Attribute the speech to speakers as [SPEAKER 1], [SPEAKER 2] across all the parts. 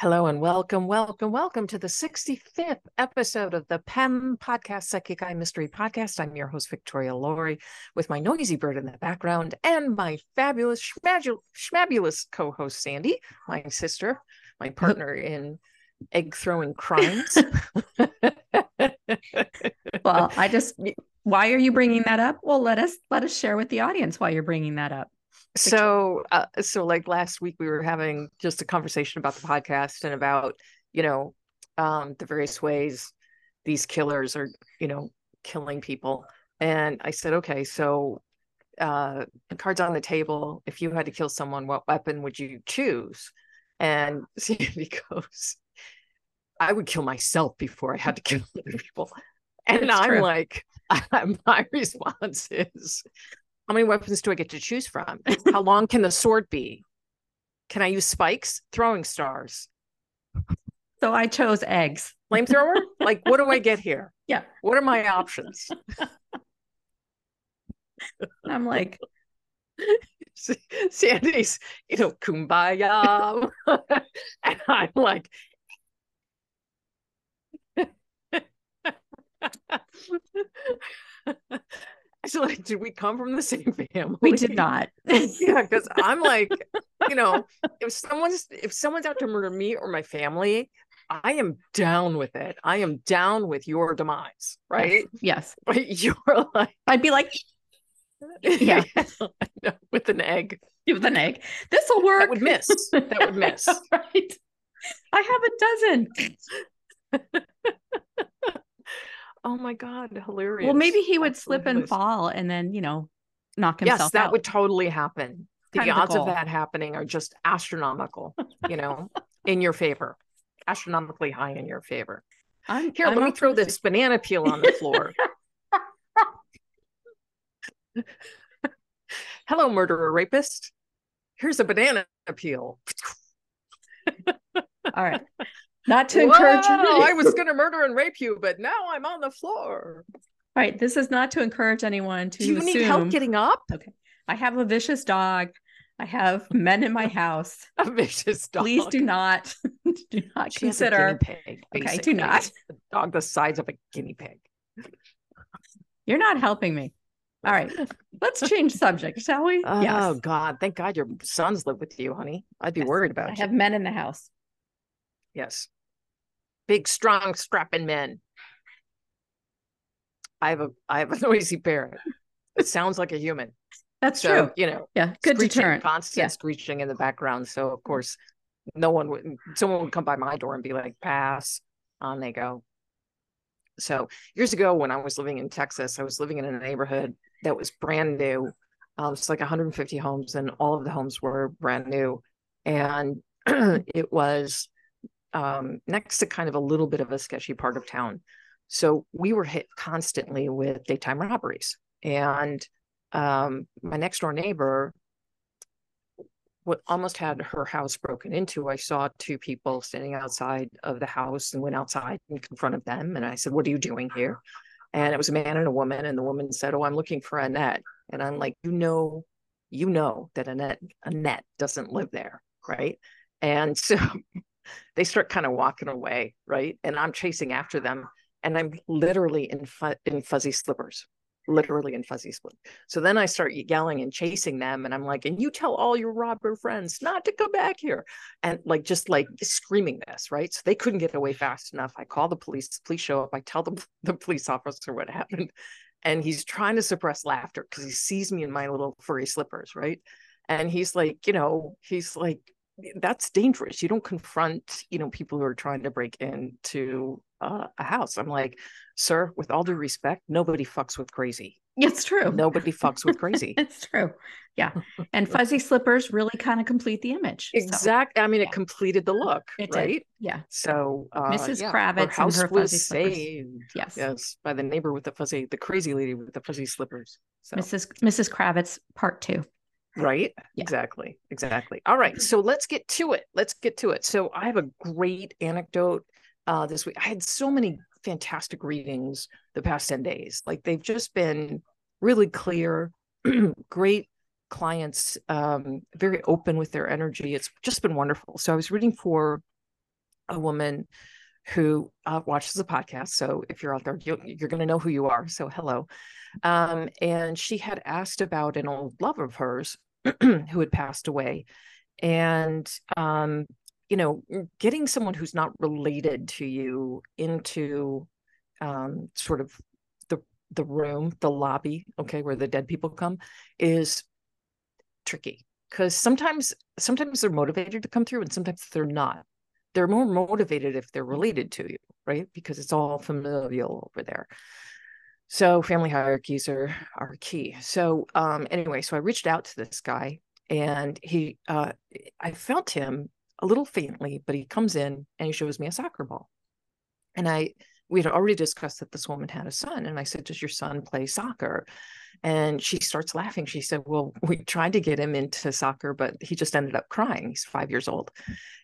[SPEAKER 1] Hello and welcome, welcome, welcome to the 65th episode of the PEM Podcast Psychic Eye Mystery Podcast. I'm your host, Victoria Laurie, with my noisy bird in the background and my fabulous, schmabulous co host, Sandy, my sister, my partner in egg throwing crimes.
[SPEAKER 2] well, I just, why are you bringing that up? Well, let us let us share with the audience why you're bringing that up
[SPEAKER 1] so uh, so like last week we were having just a conversation about the podcast and about you know um the various ways these killers are you know killing people. And i said okay so uh cards on the table if you had to kill someone what weapon would you choose? And sandy goes i would kill myself before i had to kill other people. And i'm true. like my response is how many weapons do I get to choose from? How long can the sword be? Can I use spikes? Throwing stars.
[SPEAKER 2] So I chose eggs.
[SPEAKER 1] Flamethrower? like, what do I get here?
[SPEAKER 2] Yeah.
[SPEAKER 1] What are my options?
[SPEAKER 2] I'm like,
[SPEAKER 1] Sandy's, you know, kumbaya. and I'm like, So like, did we come from the same family?
[SPEAKER 2] We did not.
[SPEAKER 1] yeah, because I'm like, you know, if someone's if someone's out to murder me or my family, I am down with it. I am down with your demise, right?
[SPEAKER 2] Yes.
[SPEAKER 1] yes. You're like,
[SPEAKER 2] I'd be like,
[SPEAKER 1] yeah, with an egg.
[SPEAKER 2] With an egg. This will work.
[SPEAKER 1] That would miss. That would miss.
[SPEAKER 2] right. I have a dozen.
[SPEAKER 1] Oh my god, hilarious.
[SPEAKER 2] Well, maybe he would slip and fall and then, you know, knock himself
[SPEAKER 1] yes, that
[SPEAKER 2] out.
[SPEAKER 1] would totally happen. the odds of that happening are just astronomical, you know, in your favor. Astronomically high in your favor. I'm, Here, I'm let me throw this banana peel on the floor. Hello, murderer rapist. Here's a banana peel.
[SPEAKER 2] All right. Not to encourage
[SPEAKER 1] Whoa, I was going to murder and rape you, but now I'm on the floor.
[SPEAKER 2] Right. This is not to encourage anyone to.
[SPEAKER 1] Do you
[SPEAKER 2] assume...
[SPEAKER 1] need help getting up?
[SPEAKER 2] Okay. I have a vicious dog. I have men in my house.
[SPEAKER 1] a vicious dog.
[SPEAKER 2] Please do not do not she consider.
[SPEAKER 1] pig,
[SPEAKER 2] okay, do not.
[SPEAKER 1] A dog the size of a guinea pig.
[SPEAKER 2] You're not helping me. All right, let's change subject, shall we?
[SPEAKER 1] Oh yes. God! Thank God your sons live with you, honey. I'd be yes. worried about. I
[SPEAKER 2] you. have men in the house.
[SPEAKER 1] Yes big, strong, strapping men. I have a I have a noisy parrot. It sounds like a human.
[SPEAKER 2] That's
[SPEAKER 1] so,
[SPEAKER 2] true.
[SPEAKER 1] You know,
[SPEAKER 2] yeah, good deterrent.
[SPEAKER 1] Constant yeah. screeching in the background. So of course, no one would. Someone would come by my door and be like, "Pass." On they go. So years ago, when I was living in Texas, I was living in a neighborhood that was brand new. Um, it's like 150 homes, and all of the homes were brand new, and it was um, next to kind of a little bit of a sketchy part of town. So we were hit constantly with daytime robberies. And um, my next door neighbor what almost had her house broken into. I saw two people standing outside of the house and went outside and confronted them. And I said, What are you doing here? And it was a man and a woman. And the woman said, Oh, I'm looking for Annette. And I'm like, You know, you know that Annette, Annette doesn't live there. Right. And so they start kind of walking away, right? And I'm chasing after them, and I'm literally in fu- in fuzzy slippers, literally in fuzzy slippers. So then I start yelling and chasing them, and I'm like, "And you tell all your robber friends not to come back here," and like just like screaming this, right? So they couldn't get away fast enough. I call the police. The police show up. I tell the the police officer what happened, and he's trying to suppress laughter because he sees me in my little furry slippers, right? And he's like, you know, he's like, that's dangerous. You don't confront, you know, people who are trying to break into uh, a house. I'm like, sir, with all due respect, nobody fucks with crazy.
[SPEAKER 2] It's true.
[SPEAKER 1] Nobody fucks with crazy.
[SPEAKER 2] it's true. Yeah. And fuzzy slippers really kind of complete the image.
[SPEAKER 1] Exactly. So. I mean, it completed the look,
[SPEAKER 2] it
[SPEAKER 1] right?
[SPEAKER 2] Did. Yeah.
[SPEAKER 1] So
[SPEAKER 2] uh, Mrs. Yeah, Kravitz her house and her was saved.
[SPEAKER 1] Yes. Yes. By the neighbor with the fuzzy, the crazy lady with the fuzzy slippers.
[SPEAKER 2] So. Mrs. Mrs. Kravitz, part two.
[SPEAKER 1] Right. Yeah. Exactly. Exactly. All right. So let's get to it. Let's get to it. So I have a great anecdote uh, this week. I had so many fantastic readings the past 10 days. Like they've just been really clear, great clients, um, very open with their energy. It's just been wonderful. So I was reading for a woman who uh, watches the podcast. So if you're out there, you, you're going to know who you are. So hello. Um, and she had asked about an old love of hers who had passed away. And, um, you know, getting someone who's not related to you into um, sort of the the room, the lobby, okay, where the dead people come, is tricky because sometimes sometimes they're motivated to come through and sometimes they're not they're more motivated if they're related to you, right? Because it's all familial over there. So family hierarchies are are key. So um anyway, so I reached out to this guy and he uh I felt him a little faintly, but he comes in and he shows me a soccer ball. And I we had already discussed that this woman had a son and I said, "Does your son play soccer?" And she starts laughing. She said, Well, we tried to get him into soccer, but he just ended up crying. He's five years old.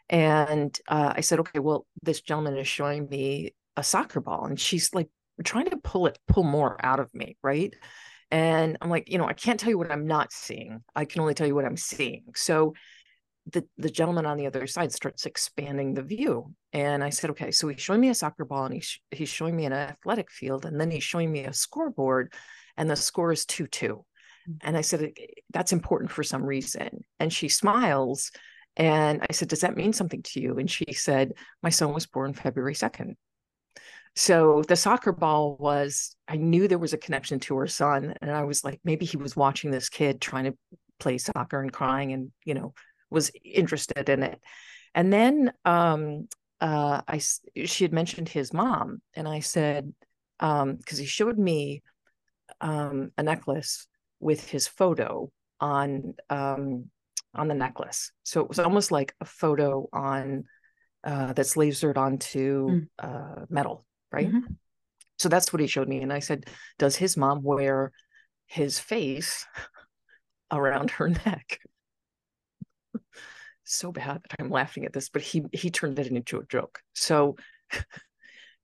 [SPEAKER 1] And uh, I said, Okay, well, this gentleman is showing me a soccer ball. And she's like trying to pull it, pull more out of me. Right. And I'm like, you know, I can't tell you what I'm not seeing. I can only tell you what I'm seeing. So the, the gentleman on the other side starts expanding the view. And I said, okay, so he's showing me a soccer ball and he's, he's showing me an athletic field. And then he's showing me a scoreboard and the score is 2 2. Mm. And I said, That's important for some reason. And she smiles. And I said, Does that mean something to you? And she said, My son was born February 2nd. So the soccer ball was, I knew there was a connection to her son. And I was like, maybe he was watching this kid trying to play soccer and crying and, you know, was interested in it. And then um, uh, I, she had mentioned his mom. And I said, because um, he showed me um, a necklace with his photo on um, on the necklace. So it was almost like a photo on uh, that's lasered onto mm. uh, metal, right? Mm-hmm. So that's what he showed me, and I said, "Does his mom wear his face around her neck?" so bad that I'm laughing at this, but he he turned it into a joke. So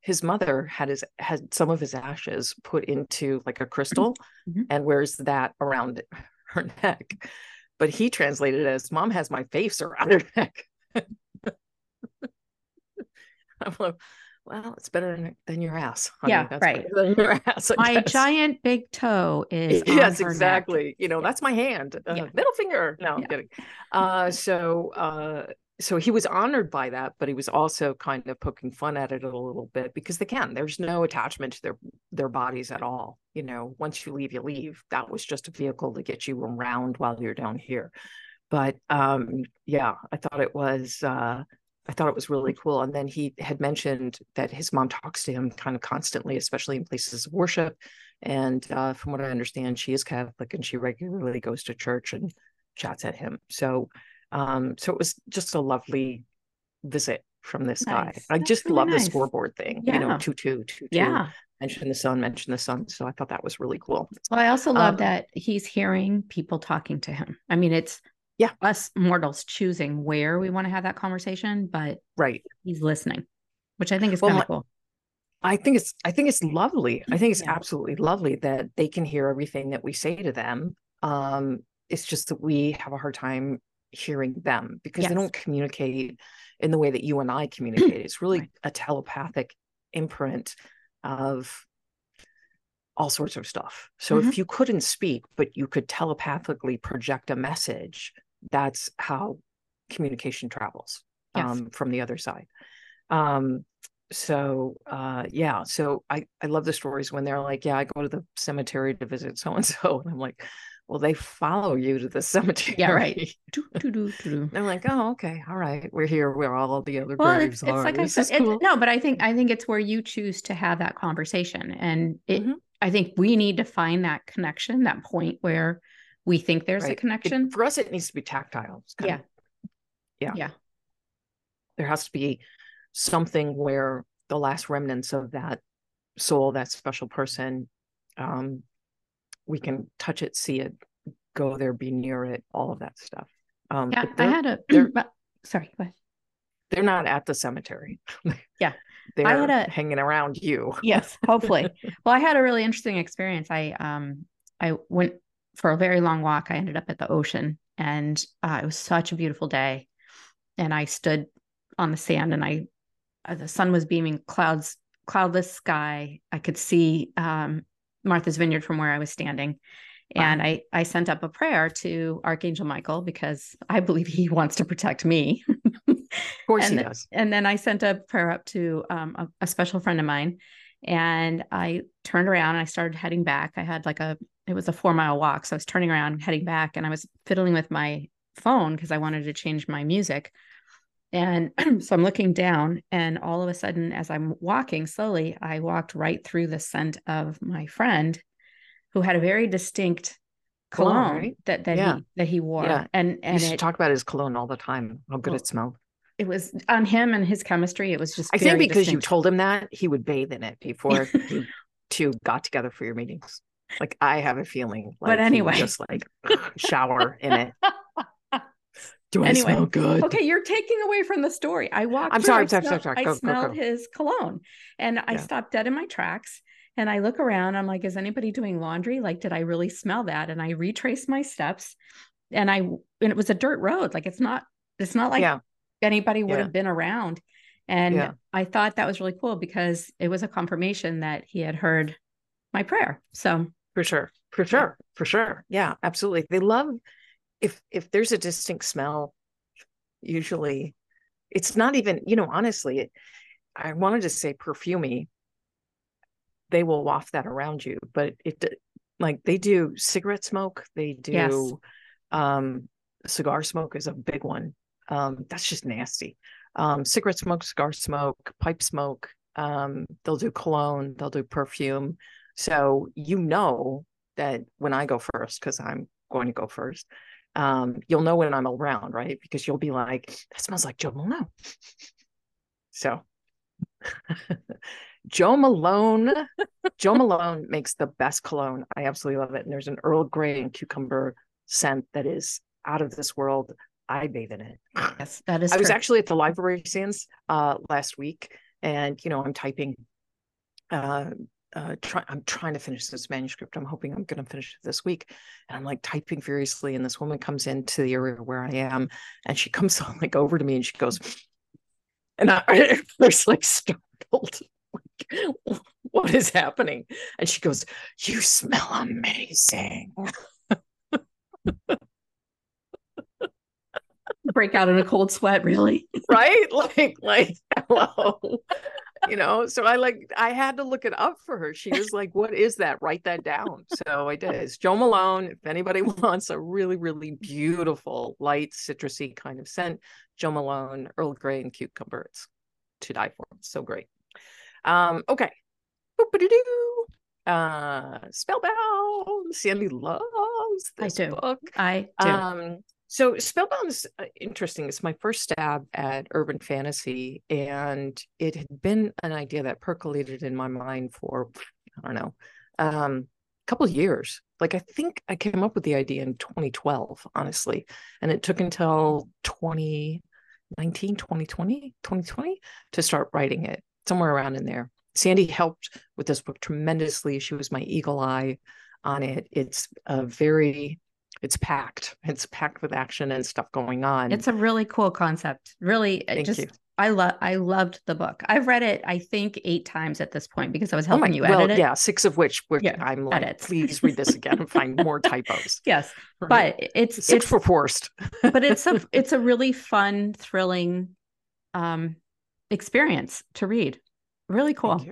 [SPEAKER 1] his mother had his had some of his ashes put into like a crystal mm-hmm. and wears that around her neck but he translated it as mom has my face around her neck i'm like well it's better than your ass
[SPEAKER 2] honey. yeah that's right. than your ass, my giant big toe is
[SPEAKER 1] yes exactly neck. you know that's my hand. Uh, yeah. middle finger. No i'm kidding. Uh so uh so he was honored by that but he was also kind of poking fun at it a little bit because they can there's no attachment to their their bodies at all. You know once you leave you leave. That was just a vehicle to get you around while you're down here. But um yeah i thought it was uh I thought it was really cool. And then he had mentioned that his mom talks to him kind of constantly, especially in places of worship. And uh, from what I understand, she is Catholic and she regularly goes to church and chats at him. So um, so it was just a lovely visit from this nice. guy. I That's just really love nice. the scoreboard thing, yeah. you know, two, two, two, two.
[SPEAKER 2] Yeah.
[SPEAKER 1] Mention the sun, mention the sun. So I thought that was really cool.
[SPEAKER 2] Well, I also love um, that he's hearing people talking to him. I mean, it's yeah, us mortals choosing where we want to have that conversation, but
[SPEAKER 1] right,
[SPEAKER 2] he's listening, which I think is well, kind of cool.
[SPEAKER 1] I think it's I think it's lovely. I think it's yeah. absolutely lovely that they can hear everything that we say to them. Um, it's just that we have a hard time hearing them because yes. they don't communicate in the way that you and I communicate. It's really right. a telepathic imprint of all sorts of stuff. So mm-hmm. if you couldn't speak, but you could telepathically project a message, that's how communication travels yes. um, from the other side. Um, so uh, yeah, so I I love the stories when they're like, yeah, I go to the cemetery to visit so and so, and I'm like, well, they follow you to the cemetery.
[SPEAKER 2] Yeah, right.
[SPEAKER 1] They're like, oh, okay, all right, we're here where all the other well, graves it's,
[SPEAKER 2] it's
[SPEAKER 1] are.
[SPEAKER 2] Like this I said, cool. no, but I think I think it's where you choose to have that conversation, and it. Mm-hmm. I think we need to find that connection, that point where we think there's right. a connection.
[SPEAKER 1] It, for us, it needs to be tactile.
[SPEAKER 2] Yeah.
[SPEAKER 1] Of, yeah.
[SPEAKER 2] Yeah.
[SPEAKER 1] There has to be something where the last remnants of that soul, that special person, um, we can touch it, see it, go there, be near it, all of that stuff.
[SPEAKER 2] Um, yeah, I had a. They're, sorry, go ahead.
[SPEAKER 1] They're not at the cemetery.
[SPEAKER 2] yeah,
[SPEAKER 1] they're I had a, hanging around you.
[SPEAKER 2] yes, hopefully. well, I had a really interesting experience. I um I went for a very long walk. I ended up at the ocean, and uh, it was such a beautiful day. And I stood on the sand, and I uh, the sun was beaming, clouds, cloudless sky. I could see um, Martha's Vineyard from where I was standing. And I, I sent up a prayer to Archangel Michael because I believe he wants to protect me.
[SPEAKER 1] of course
[SPEAKER 2] and,
[SPEAKER 1] he does.
[SPEAKER 2] And then I sent a prayer up to um, a, a special friend of mine. And I turned around and I started heading back. I had like a, it was a four mile walk. So I was turning around, heading back, and I was fiddling with my phone because I wanted to change my music. And so I'm looking down, and all of a sudden, as I'm walking slowly, I walked right through the scent of my friend who had a very distinct cologne right? that that yeah. he that he wore. Yeah. And and
[SPEAKER 1] you it, talk about his cologne all the time, how good well, it smelled.
[SPEAKER 2] It was on him and his chemistry. It was just
[SPEAKER 1] I think because distinct. you told him that he would bathe in it before you two got together for your meetings. Like I have a feeling. Like
[SPEAKER 2] but anyway,
[SPEAKER 1] just like shower in it. Do I anyway, smell good?
[SPEAKER 2] Okay, you're taking away from the story. I walked.
[SPEAKER 1] I'm sorry. I'm sorry. sorry.
[SPEAKER 2] I smelled go, go. his cologne, and yeah. I stopped dead in my tracks. And I look around. I'm like, is anybody doing laundry? Like, did I really smell that? And I retrace my steps, and I and it was a dirt road. Like, it's not. It's not like yeah. anybody would yeah. have been around. And I thought that was really cool because it was a confirmation that he had heard my prayer. So
[SPEAKER 1] for sure, for sure, for sure. Yeah, absolutely. They love if if there's a distinct smell usually it's not even you know honestly it, i wanted to say perfumey they will waft that around you but it like they do cigarette smoke they do yes. um cigar smoke is a big one um that's just nasty um cigarette smoke cigar smoke pipe smoke um they'll do cologne they'll do perfume so you know that when i go first because i'm going to go first um, you'll know when I'm around, right? Because you'll be like, that smells like Jo Malone. so Jo Malone, Jo Malone makes the best cologne. I absolutely love it. And there's an Earl Grey and cucumber scent that is out of this world. I bathe in it.
[SPEAKER 2] Yes, that is.
[SPEAKER 1] I true. was actually at the library stands uh, last week, and you know I'm typing uh, uh, try, I'm trying to finish this manuscript. I'm hoping I'm going to finish it this week. And I'm like typing furiously. And this woman comes into the area where I am and she comes like over to me and she goes, and I, I was like startled. Like, what is happening? And she goes, You smell amazing.
[SPEAKER 2] Break out in a cold sweat, really?
[SPEAKER 1] right? Like, like, hello you know so i like i had to look it up for her she was like what is that? Write that down. So i did it's jo malone if anybody wants a really really beautiful light citrusy kind of scent jo malone earl grey and cucumber it's to die for it's so great. Um okay. Uh spellbound sandy loves this
[SPEAKER 2] I do.
[SPEAKER 1] book.
[SPEAKER 2] I do.
[SPEAKER 1] Um so Spellbound is uh, interesting. It's my first stab at urban fantasy, and it had been an idea that percolated in my mind for I don't know, um, a couple of years. Like I think I came up with the idea in 2012, honestly, and it took until 2019, 2020, 2020 to start writing it, somewhere around in there. Sandy helped with this book tremendously. She was my eagle eye on it. It's a very it's packed. It's packed with action and stuff going on.
[SPEAKER 2] It's a really cool concept. Really, Thank just you. I love I loved the book. I've read it I think eight times at this point because I was helping oh my, you well, edit
[SPEAKER 1] it. Yeah, six of which were yeah, I'm like, edits. please read this again and find more typos.
[SPEAKER 2] Yes, but it's
[SPEAKER 1] six
[SPEAKER 2] it's,
[SPEAKER 1] for forced.
[SPEAKER 2] but it's a it's a really fun, thrilling um experience to read. Really cool.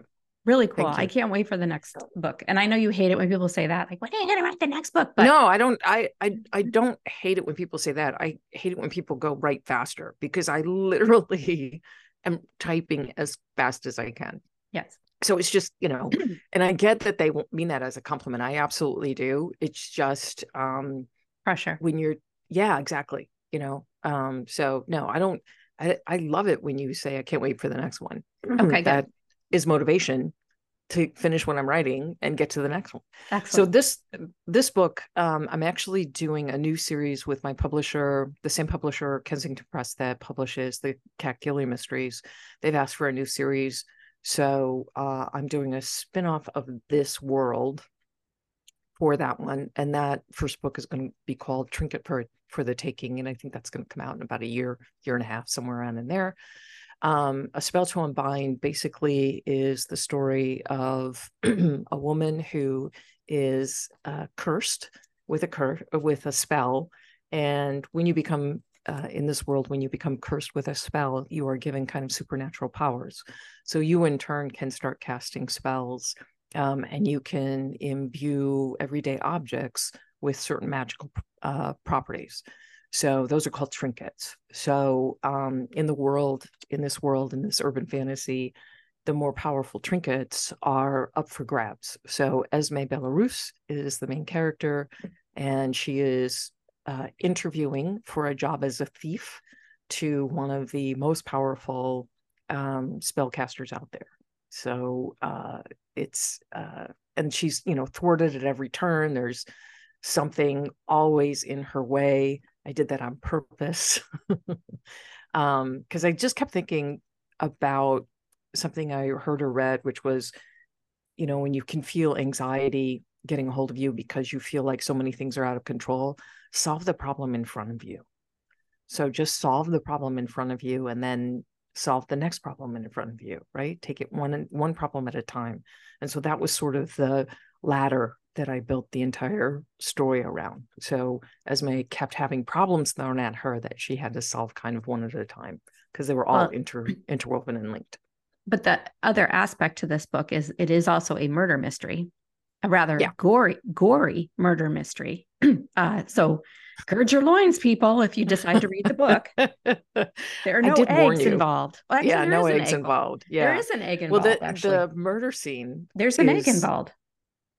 [SPEAKER 2] Really cool. I can't wait for the next book. And I know you hate it when people say that. Like, when are you going to write the next book?
[SPEAKER 1] But no, I don't. I, I I don't hate it when people say that. I hate it when people go write faster because I literally am typing as fast as I can.
[SPEAKER 2] Yes.
[SPEAKER 1] So it's just you know, and I get that they won't mean that as a compliment. I absolutely do. It's just um
[SPEAKER 2] pressure
[SPEAKER 1] when you're. Yeah, exactly. You know. Um. So no, I don't. I, I love it when you say I can't wait for the next one.
[SPEAKER 2] Okay,
[SPEAKER 1] that good. is motivation to finish what I'm writing and get to the next one.
[SPEAKER 2] Excellent.
[SPEAKER 1] So this this book, um, I'm actually doing a new series with my publisher, the same publisher, Kensington Press, that publishes the Cactelia Mysteries. They've asked for a new series, so uh, I'm doing a spinoff of this world for that one, and that first book is going to be called Trinket for for the Taking, and I think that's going to come out in about a year, year and a half, somewhere around in there. Um, a spell to unbind basically is the story of a woman who is uh, cursed with a cur with a spell, and when you become uh, in this world, when you become cursed with a spell, you are given kind of supernatural powers. So you, in turn, can start casting spells, um, and you can imbue everyday objects with certain magical uh, properties. So those are called trinkets. So um, in the world, in this world, in this urban fantasy, the more powerful trinkets are up for grabs. So Esme Belarus is the main character, and she is uh, interviewing for a job as a thief to one of the most powerful um, spellcasters out there. So uh, it's uh, and she's you know thwarted at every turn. There's something always in her way. I did that on purpose because um, I just kept thinking about something I heard or read, which was, you know, when you can feel anxiety getting a hold of you because you feel like so many things are out of control, solve the problem in front of you. So just solve the problem in front of you and then solve the next problem in front of you, right? Take it one one problem at a time. And so that was sort of the ladder that I built the entire story around. So Esme kept having problems thrown at her that she had to solve kind of one at a time because they were all well, inter interwoven and linked.
[SPEAKER 2] But the other aspect to this book is it is also a murder mystery, a rather yeah. gory, gory murder mystery. uh, so gird your loins, people, if you decide to read the book. there are no eggs involved.
[SPEAKER 1] Well, actually, yeah, no eggs egg involved. Yeah,
[SPEAKER 2] there is an egg involved. Well,
[SPEAKER 1] the, the murder scene.
[SPEAKER 2] There's an egg involved.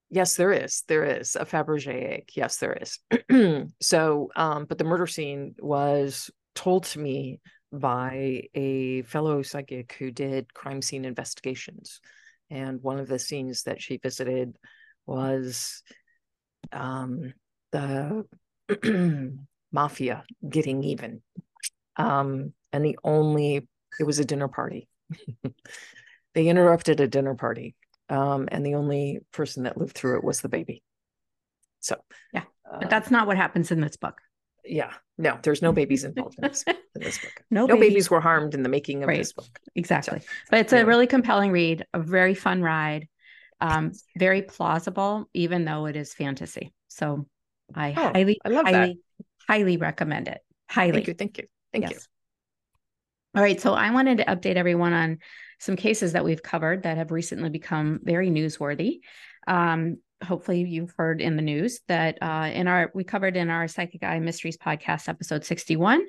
[SPEAKER 1] Yes, there is. There is a Fabergé egg. Yes, there is. so, um, but the murder scene was told to me by a fellow psychic who did crime scene investigations. And one of the scenes that she visited was um, the mafia getting even. Um, and the only, it was a dinner party. they interrupted a dinner party um, and the only person that lived through it was the baby. So
[SPEAKER 2] yeah, but uh, that's not what happens in this book.
[SPEAKER 1] Yeah, no, there's no babies involved in this, in this book. no, no babies. babies. were harmed in the making of right. this book.
[SPEAKER 2] Exactly, so, but it's yeah. a really compelling read, a very fun ride, um, very plausible, even though it is fantasy. So I oh, highly, I highly, that. highly recommend it. Highly.
[SPEAKER 1] Thank you. Thank you. Thank yes. you.
[SPEAKER 2] All right. So I wanted to update everyone on some cases that we've covered that have recently become very newsworthy. Um, hopefully you've heard in the news that uh, in our we covered in our Psychic Eye Mysteries podcast episode 61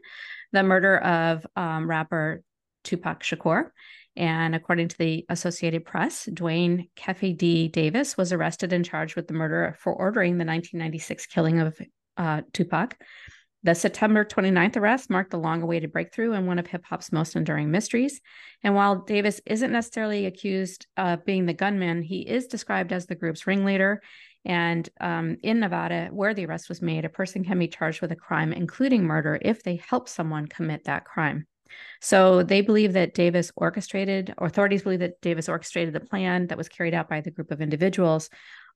[SPEAKER 2] the murder of um, rapper Tupac Shakur. And according to the Associated Press, Duane Keffe D. Davis was arrested and charged with the murder for ordering the 1996 killing of uh, Tupac. The September 29th arrest marked the long awaited breakthrough in one of hip hop's most enduring mysteries. And while Davis isn't necessarily accused of being the gunman, he is described as the group's ringleader. And um, in Nevada, where the arrest was made, a person can be charged with a crime, including murder, if they help someone commit that crime. So they believe that Davis orchestrated, authorities believe that Davis orchestrated the plan that was carried out by the group of individuals,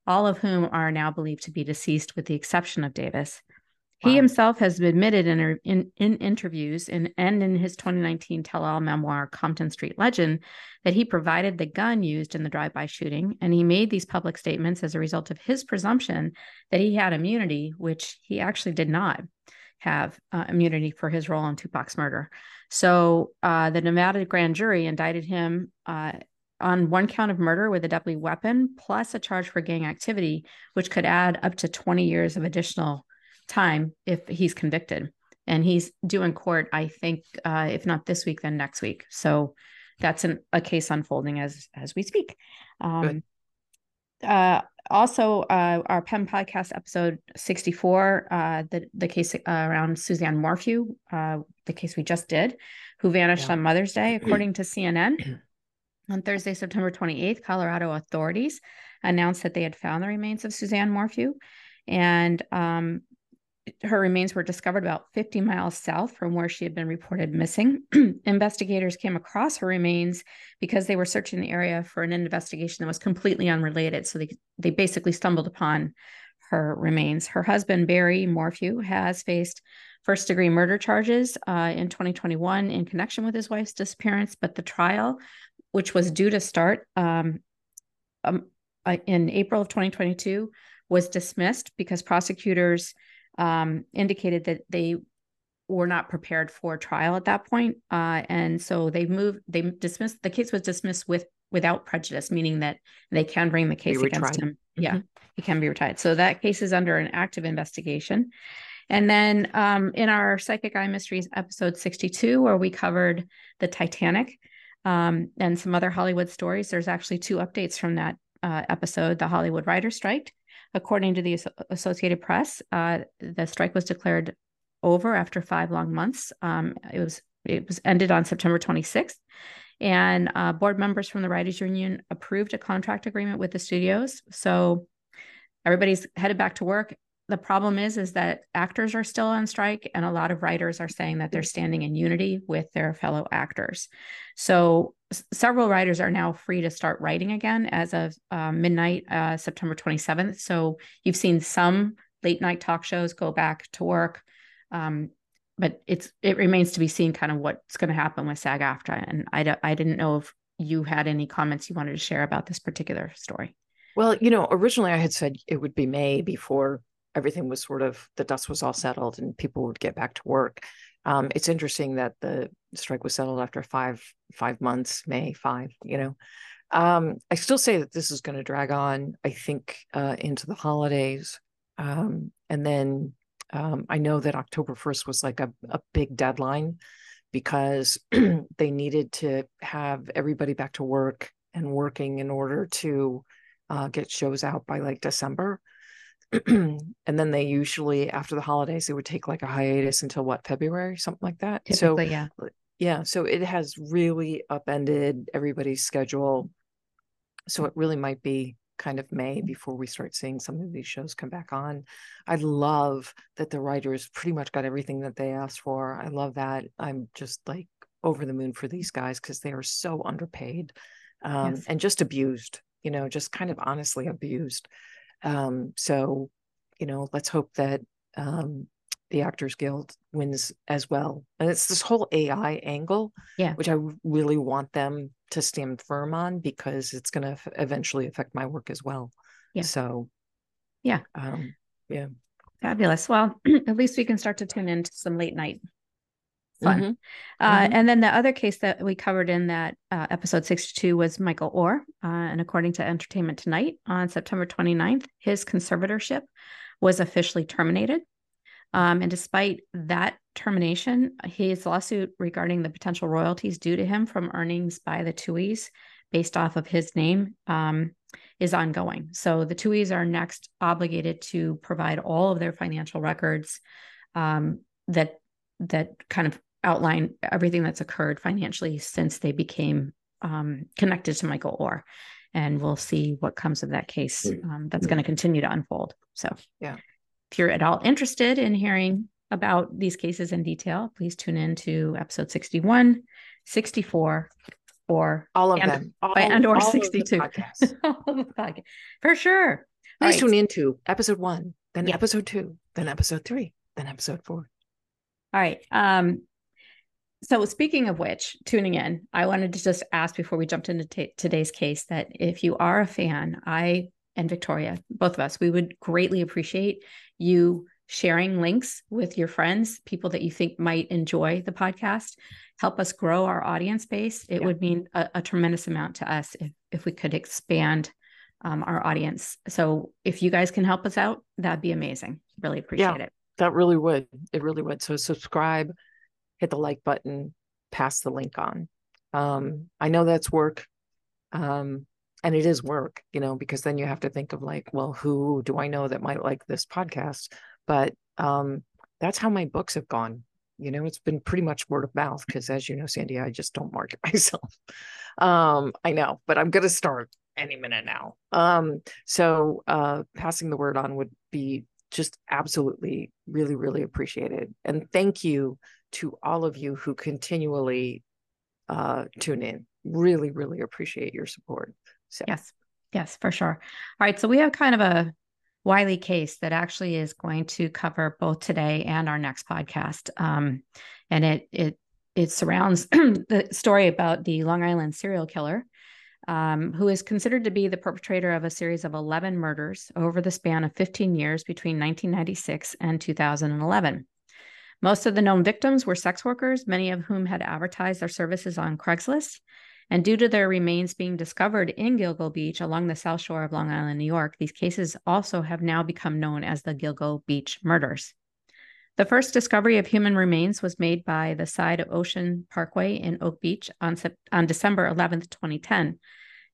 [SPEAKER 2] all of whom are now believed to be deceased, with the exception of Davis. He himself has admitted in, in, in interviews in, and in his 2019 tell-all memoir, Compton Street Legend, that he provided the gun used in the drive-by shooting, and he made these public statements as a result of his presumption that he had immunity, which he actually did not have uh, immunity for his role in Tupac's murder. So uh, the Nevada grand jury indicted him uh, on one count of murder with a deadly weapon, plus a charge for gang activity, which could add up to 20 years of additional time if he's convicted. And he's due in court, I think, uh, if not this week, then next week. So that's an, a case unfolding as as we speak. Um, uh, also, uh, our PEM podcast episode 64, uh, the, the case uh, around Suzanne Morphew, uh, the case we just did, who vanished yeah. on Mother's Day, according to CNN. On Thursday, September 28th, Colorado authorities announced that they had found the remains of Suzanne Morphew. And um, her remains were discovered about 50 miles south from where she had been reported missing. Investigators came across her remains because they were searching the area for an investigation that was completely unrelated. So they, they basically stumbled upon her remains. Her husband, Barry Morphew, has faced first degree murder charges uh, in 2021 in connection with his wife's disappearance, but the trial, which was due to start um, um, uh, in April of 2022, was dismissed because prosecutors um, indicated that they were not prepared for trial at that point. Uh, and so they moved, they dismissed, the case was dismissed with without prejudice, meaning that they can bring the case against him. Mm-hmm. Yeah, he can be retired. So that case is under an active investigation. And then um, in our Psychic Eye Mysteries episode 62, where we covered the Titanic um, and some other Hollywood stories, there's actually two updates from that uh, episode the Hollywood writer strike. According to the Associated Press, uh, the strike was declared over after five long months. Um, it was it was ended on September 26th, and uh, board members from the Writers Union approved a contract agreement with the studios. So everybody's headed back to work the problem is is that actors are still on strike and a lot of writers are saying that they're standing in unity with their fellow actors. So s- several writers are now free to start writing again as of uh, midnight uh, september 27th so you've seen some late night talk shows go back to work um, but it's it remains to be seen kind of what's going to happen with SAG-AFTRA and I, d- I didn't know if you had any comments you wanted to share about this particular story.
[SPEAKER 1] Well you know originally i had said it would be may before everything was sort of the dust was all settled and people would get back to work. Um, it's interesting that the strike was settled after five five months, May five. You know, um, I still say that this is going to drag on. I think uh, into the holidays, um, and then um, I know that October first was like a, a big deadline because they needed to have everybody back to work and working in order to uh, get shows out by like December. and then they usually after the holidays they would take like a hiatus until what February something like that.
[SPEAKER 2] Typically, so yeah,
[SPEAKER 1] yeah. So it has really upended everybody's schedule. So it really might be kind of May before we start seeing some of these shows come back on. I love that the writers pretty much got everything that they asked for. I love that. I'm just like over the moon for these guys because they are so underpaid um, yes. and just abused. You know, just kind of honestly abused. Um, so, you know, let's hope that um, the Actors Guild wins as well. And it's this whole AI angle,
[SPEAKER 2] yeah,
[SPEAKER 1] which I really want them to stand firm on because it's going to eventually affect my work as well.
[SPEAKER 2] Yeah.
[SPEAKER 1] So,
[SPEAKER 2] yeah,
[SPEAKER 1] um, yeah,
[SPEAKER 2] fabulous. Well, at least we can start to tune into some late night fun. Mm-hmm. Uh, mm-hmm. And then the other case that we covered in that uh, episode 62 was Michael Oher. Uh, and according to Entertainment Tonight, on September 29th, his conservatorship was officially terminated. Um, and despite that termination, his lawsuit regarding the potential royalties due to him from earnings by the Tuohys based off of his name um, is ongoing. So the Tuohys are next obligated to provide all of their financial records um, that that kind of outline everything that's occurred financially since they became um, connected to Michael Oher. And we'll see what comes of that case um, that's going to continue to unfold. So,
[SPEAKER 1] yeah.
[SPEAKER 2] If you're at all interested in hearing about these cases in detail, please tune in to episode 61, 64, or
[SPEAKER 1] all of and, them, all,
[SPEAKER 2] and or 62. For sure.
[SPEAKER 1] Please right. tune into episode one, then yeah. episode two, then episode three, then episode four.
[SPEAKER 2] All right. Um, so speaking of which, tuning in, I wanted to just ask before we jumped into t- today's case that if you are a fan, I and Victoria, both of us, we would greatly appreciate you sharing links with your friends, people that you think might enjoy the podcast. Help us grow our audience base. It yeah. would mean a, a, tremendous amount to us if if we could expand um, our audience. So if you guys can help us out, that'd be amazing. Really appreciate yeah. it.
[SPEAKER 1] That really would. It really would. So subscribe, hit the like button, pass the link on. Um, I know that's work. Um, and it is work, you know, because then you have to think of like, well, who do I know that might like this podcast? But um, that's how my books have gone. You know, it's been pretty much word of mouth because, as you know, Sandy, I just don't market myself. um, I know, but I'm going to start any minute now. Um, so uh, passing the word on would be just absolutely really really appreciate it and thank you to all of you who continually uh, tune in. Really really appreciate your support.
[SPEAKER 2] So yes yes for sure. All right so we have kind of a wily case that actually is going to cover both today and our next podcast. Um, and it it it surrounds the story about the Long Island serial killer, um, who is considered to be the perpetrator of a series of 11 murders over the span of 15 years between 1996 and 2011. Most of the known victims were sex workers, many of whom had advertised their services on Craigslist. And due to their remains being discovered in Gilgo Beach along the south shore of Long Island, New York, these cases also have now become known as the Gilgo Beach murders. The first discovery of human remains was made by the side of Ocean Parkway in Oak Beach on, on December 11, 2010.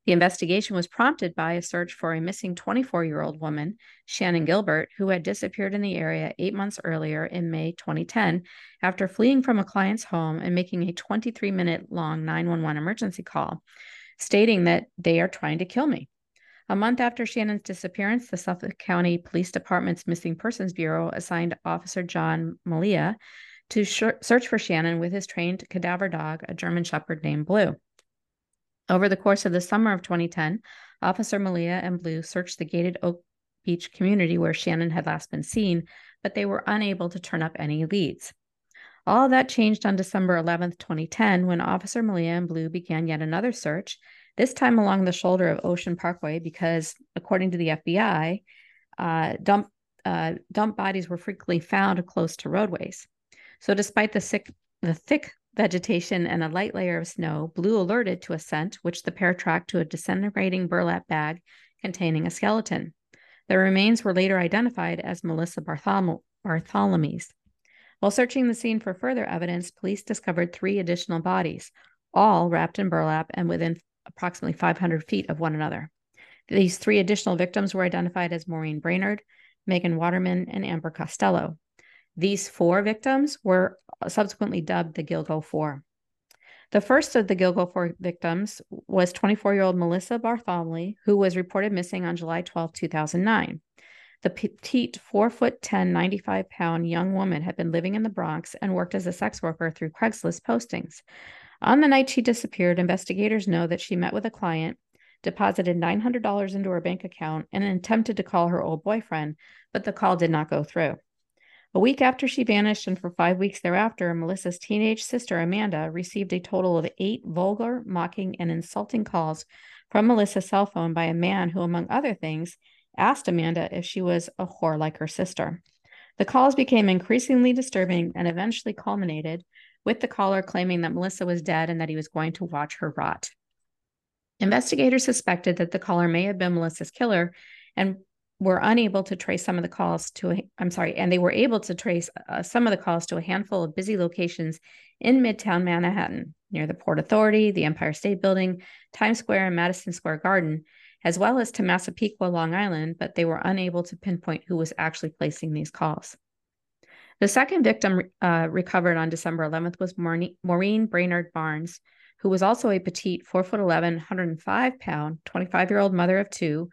[SPEAKER 2] The investigation was prompted by a search for a missing 24 year old woman, Shannon Gilbert, who had disappeared in the area eight months earlier in May 2010 after fleeing from a client's home and making a 23 minute long 911 emergency call, stating that they are trying to kill me. A month after Shannon's disappearance, the Suffolk County Police Department's Missing Persons Bureau assigned Officer John Mallia to sh- search for Shannon with his trained cadaver dog, a German Shepherd named Blue. Over the course of the summer of 2010, Officer Mallia and Blue searched the gated Oak Beach community where Shannon had last been seen, but they were unable to turn up any leads. All that changed on December 11, 2010, when Officer Mallia and Blue began yet another search, this time along the shoulder of Ocean Parkway, because according to the FBI, uh, dump, uh, dump bodies were frequently found close to roadways. So, despite the, sick, the thick vegetation and a light layer of snow, Blue alerted to a scent, which the pair tracked to a disintegrating burlap bag containing a skeleton. The remains were later identified as Melissa Barthol- Barthelemy's. While searching the scene for further evidence, police discovered three additional bodies, all wrapped in burlap and within approximately 500 feet of one another. These three additional victims were identified as Maureen Brainard, Megan Waterman, and Amber Costello. These four victims were subsequently dubbed the Gilgo Four. The first of the Gilgo Four victims was 24 year old Melissa Bartholomew, who was reported missing on July 12, 2009. The petite, 4 foot 10, 95 pound young woman had been living in the Bronx and worked as a sex worker through Craigslist postings. On the night she disappeared, investigators know that she met with a client, deposited $900 into her bank account, and attempted to call her old boyfriend, but the call did not go through. A week after she vanished, and for five weeks thereafter, Melissa's teenage sister, Amanda, received a total of eight vulgar, mocking, and insulting calls from Melissa's cell phone by a man who, among other things, asked Amanda if she was a whore like her sister. The calls became increasingly disturbing and eventually culminated with the caller claiming that Melissa was dead and that he was going to watch her rot. Investigators suspected that the caller may have been Melissa's killer and were unable to trace some of the calls to a, I'm sorry, and they were able to trace uh, some of the calls to a handful of busy locations in Midtown Manhattan, near the Port Authority, the Empire State Building, Times Square, and Madison Square Garden, as well as to Massapequa, Long Island, but they were unable to pinpoint who was actually placing these calls. The second victim uh, recovered on December 11th was Maureen Brainard Barnes, who was also a petite 4 foot 11, 105 pound, 25 year old mother of two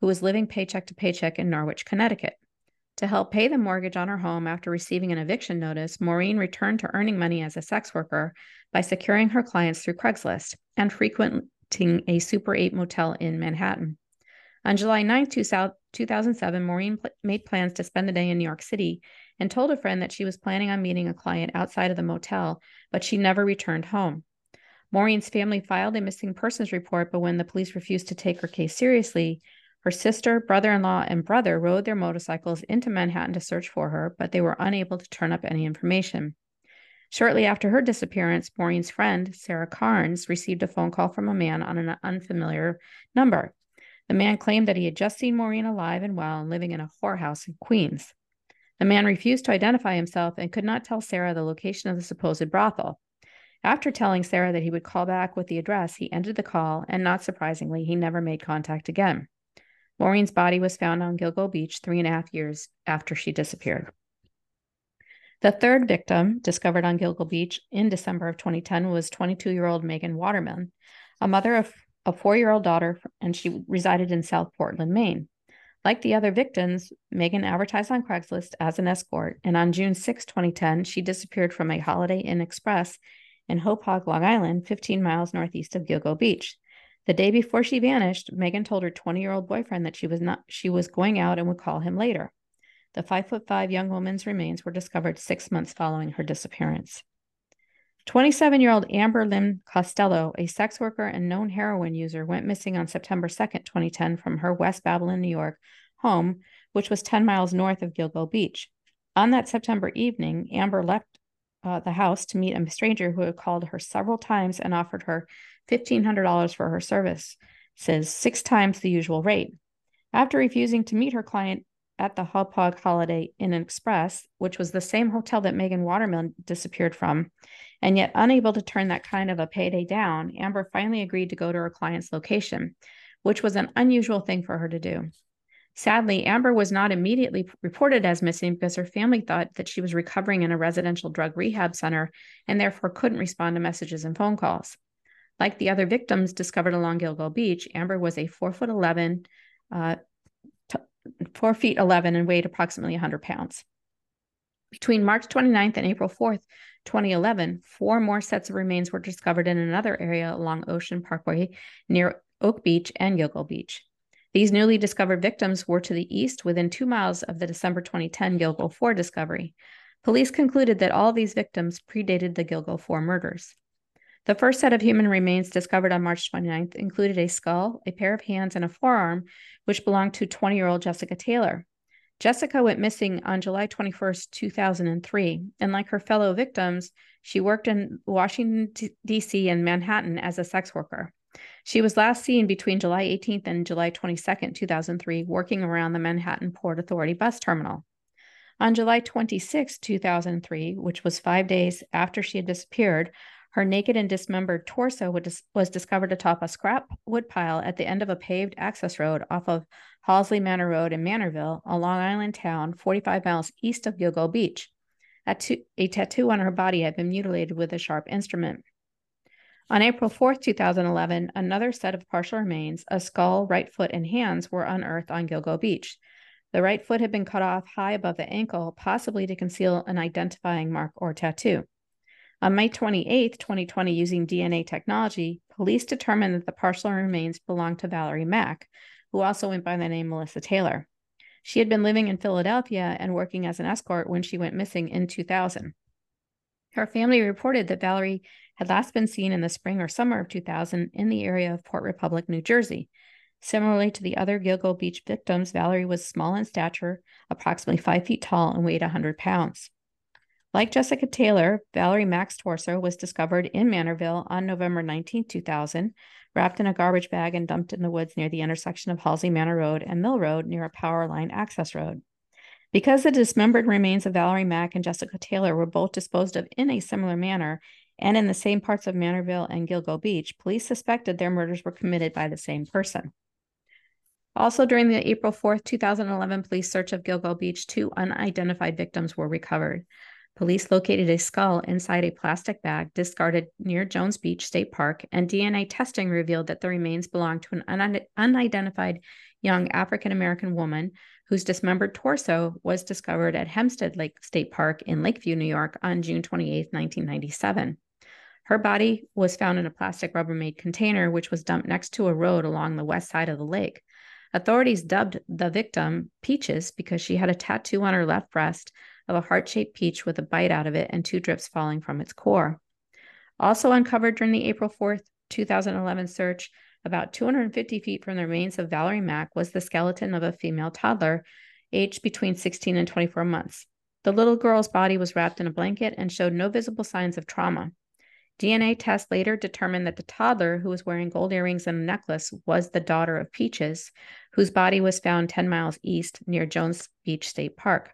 [SPEAKER 2] who was living paycheck to paycheck in Norwich, Connecticut. To help pay the mortgage on her home after receiving an eviction notice, Maureen returned to earning money as a sex worker by securing her clients through Craigslist and frequenting a Super 8 motel in Manhattan. On July 9, 2007, Maureen pl- made plans to spend the day in New York City and told a friend that she was planning on meeting a client outside of the motel, but she never returned home. Maureen's family filed a missing persons report, but when the police refused to take her case seriously, her sister, brother in law, and brother rode their motorcycles into Manhattan to search for her, but they were unable to turn up any information. Shortly after her disappearance, Maureen's friend, Sarah Carnes, received a phone call from a man on an unfamiliar number. The man claimed that he had just seen Maureen alive and well and living in a whorehouse in Queens. The man refused to identify himself and could not tell Sarah the location of the supposed brothel. After telling Sarah that he would call back with the address, he ended the call, and not surprisingly, he never made contact again. Maureen's body was found on Gilgo Beach three and a half years after she disappeared. The third victim, discovered on Gilgo Beach in December of 2010, was 22 year old Megan Waterman, a mother of a four year old daughter, and she resided in South Portland, Maine. Like the other victims, Megan advertised on Craigslist as an escort, and on June 6, 2010, she disappeared from a Holiday Inn Express in Hauppauge, Long Island, 15 miles northeast of Gilgo Beach. The day before she vanished, Megan told her 20-year-old boyfriend that she was not she was going out and would call him later. The five foot five young woman's remains were discovered six months following her disappearance. 27 year old Amber Lynn Costello, a sex worker and known heroin user, went missing on September 2nd, 2010, from her West Babylon, New York home, which was 10 miles north of Gilgo Beach. On that September evening, Amber left uh, the house to meet a stranger who had called her several times and offered her $1,500 for her service, says six times the usual rate. After refusing to meet her client at the Hauppauge Holiday Inn Express, which was the same hotel that Megan Waterman disappeared from, and yet, unable to turn that kind of a payday down, Amber finally agreed to go to her client's location, which was an unusual thing for her to do. Sadly, Amber was not immediately reported as missing because her family thought that she was recovering in a residential drug rehab center and therefore couldn't respond to messages and phone calls. Like the other victims discovered along Gilgo Beach, Amber was a four foot 11, uh, t- four feet 11 and weighed approximately 100 pounds. Between March 29th and April 4th, 2011, four more sets of remains were discovered in another area along Ocean Parkway near Oak Beach and Gilgo Beach. These newly discovered victims were to the east within two miles of the December 2010 Gilgo 4 discovery. Police concluded that all these victims predated the Gilgo 4 murders. The first set of human remains discovered on March 29th included a skull, a pair of hands, and a forearm, which belonged to 20 year old Jessica Taylor. Jessica went missing on July 21st, 2003, and like her fellow victims, she worked in Washington, D.C. and Manhattan as a sex worker. She was last seen between July 18th and July 22nd, 2003, working around the Manhattan Port Authority bus terminal. On July 26, 2003, which was five days after she had disappeared, her naked and dismembered torso was discovered atop a scrap wood pile at the end of a paved access road off of Halsey Manor Road in Manorville, a Long Island town 45 miles east of Gilgo Beach. A, a tattoo on her body had been mutilated with a sharp instrument. On April 4, 2011, another set of partial remains, a skull, right foot, and hands, were unearthed on Gilgo Beach. The right foot had been cut off high above the ankle, possibly to conceal an identifying mark or tattoo. On May 28, 2020, using DNA technology, police determined that the partial remains belonged to Valerie Mack, who also went by the name Melissa Taylor. She had been living in Philadelphia and working as an escort when she went missing in 2000. Her family reported that Valerie had last been seen in the spring or summer of 2000 in the area of Port Republic, New Jersey. Similarly to the other Gilgo Beach victims, Valerie was small in stature, approximately five feet tall, and weighed 100 pounds. Like Jessica Taylor, Valerie Mack's torso was discovered in Manorville on November 19, 2000, wrapped in a garbage bag and dumped in the woods near the intersection of Halsey Manor Road and Mill Road near a power line access road. Because the dismembered remains of Valerie Mack and Jessica Taylor were both disposed of in a similar manner and in the same parts of Manorville and Gilgo Beach, police suspected their murders were committed by the same person. Also, during the April 4th, 2011 police search of Gilgo Beach, two unidentified victims were recovered. Police located a skull inside a plastic bag discarded near Jones Beach State Park, and DNA testing revealed that the remains belonged to an unidentified young African American woman whose dismembered torso was discovered at Hempstead Lake State Park in Lakeview, New York on June 28, 1997. Her body was found in a plastic Rubbermaid container, which was dumped next to a road along the west side of the lake. Authorities dubbed the victim Peaches because she had a tattoo on her left breast of a heart shaped peach with a bite out of it and two drips falling from its core. Also uncovered during the April 4th, 2011 search, about 250 feet from the remains of Valerie Mack, was the skeleton of a female toddler aged between 16 and 24 months. The little girl's body was wrapped in a blanket and showed no visible signs of trauma. DNA tests later determined that the toddler, who was wearing gold earrings and a necklace, was the daughter of Peaches, whose body was found 10 miles east near Jones Beach State Park.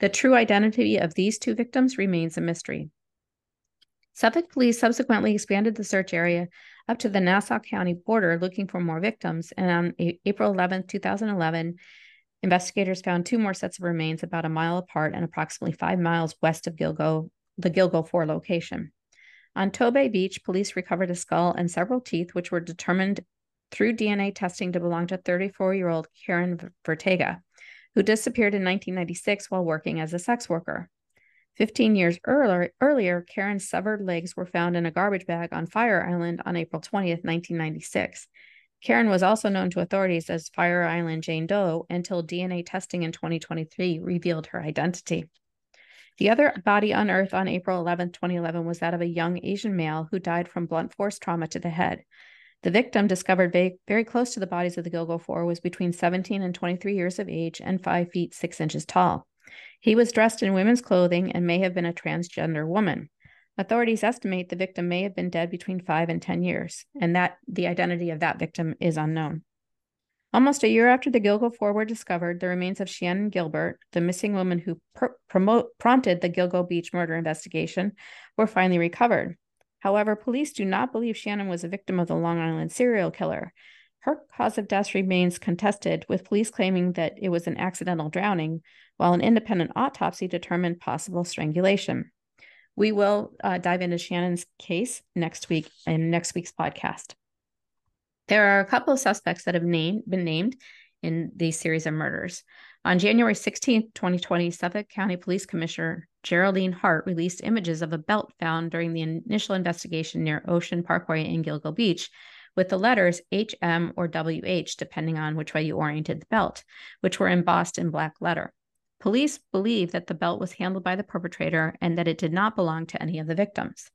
[SPEAKER 2] The true identity of these two victims remains a mystery. Suffolk police subsequently expanded the search area up to the Nassau County border looking for more victims. And on April 11, 2011, investigators found two more sets of remains about a mile apart and approximately five miles west of Gilgo, the Gilgo 4 location. On Tobay Beach, police recovered a skull and several teeth, which were determined through DNA testing to belong to 34 year old Karen Vergata who disappeared in 1996 while working as a sex worker. 15 years earlier, earlier, Karen's severed legs were found in a garbage bag on Fire Island on April 20th, 1996. Karen was also known to authorities as Fire Island Jane Doe until DNA testing in 2023 revealed her identity. The other body unearthed on April 11, 2011, was that of a young Asian male who died from blunt force trauma to the head. The victim, discovered very, very close to the bodies of the Gilgo Four, was between 17 and 23 years of age and 5 feet 6 inches tall. He was dressed in women's clothing and may have been a transgender woman. Authorities estimate the victim may have been dead between five and 10 years, and that the identity of that victim is unknown. Almost a year after the Gilgo Four were discovered, the remains of Shannan Gilbert, the missing woman who pr- promote, prompted the Gilgo Beach murder investigation, were finally recovered. However, police do not believe Shannan was a victim of the Long Island serial killer. Her cause of death remains contested, with police claiming that it was an accidental drowning, while an independent autopsy determined possible strangulation. We will uh, dive into Shannan's case next week in next week's podcast. There are a couple of suspects that have named, been named in these series of murders. On January 16, 2020, Suffolk County Police Commissioner Geraldine Hart released images of a belt found during the initial investigation near Ocean Parkway in Gilgo Beach with the letters HM or WH, depending on which way you oriented the belt, which were embossed in black letter. Police believe that the belt was handled by the perpetrator and that it did not belong to any of the victims.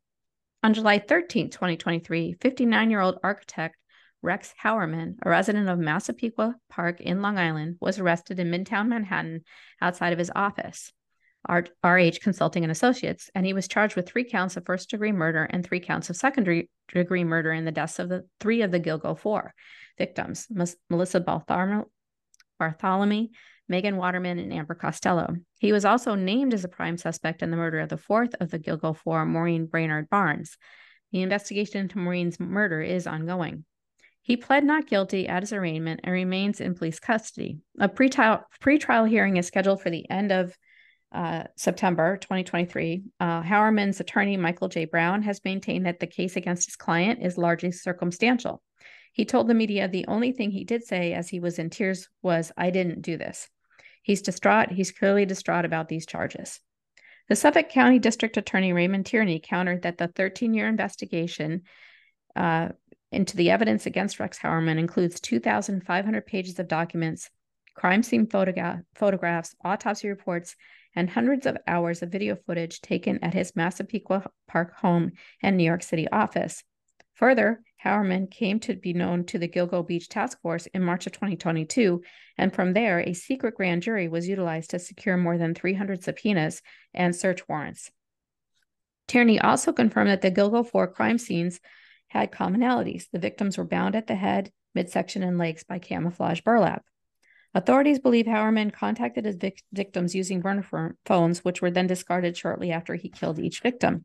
[SPEAKER 2] On July 13, 2023, 59 year old architect Rex Heuermann, a resident of Massapequa Park in Long Island, was arrested in Midtown Manhattan outside of his office, RH Consulting and Associates, and he was charged with three counts of first degree murder and three counts of second degree murder in the deaths of the three of the Gilgo Four victims, Melissa Barthelemy, Megan Waterman, and Amber Costello. He was also named as a prime suspect in the murder of the fourth of the Gilgo Four, Maureen Brainard Barnes. The investigation into Maureen's murder is ongoing. He pled not guilty at his arraignment and remains in police custody. A pretrial, pretrial hearing is scheduled for the end of uh, September 2023. Uh, Heuermann's attorney, Michael J. Brown, has maintained that the case against his client is largely circumstantial. He told the media the only thing he did say as he was in tears was, I didn't do this. He's distraught. He's clearly distraught about these charges. The Suffolk County District Attorney Raymond Tierney countered that the 13 year investigation uh, into the evidence against Rex Heuermann includes 2,500 pages of documents, crime scene photogra- photographs, autopsy reports, and hundreds of hours of video footage taken at his Massapequa Park home and New York City office. Further, Heuermann came to be known to the Gilgo Beach Task Force in March of 2022, and from there, a secret grand jury was utilized to secure more than 300 subpoenas and search warrants. Tierney also confirmed that the Gilgo 4 crime scenes had commonalities. The victims were bound at the head, midsection, and legs by camouflage burlap. Authorities believe Heuermann contacted his vic- victims using burner phones, which were then discarded shortly after he killed each victim.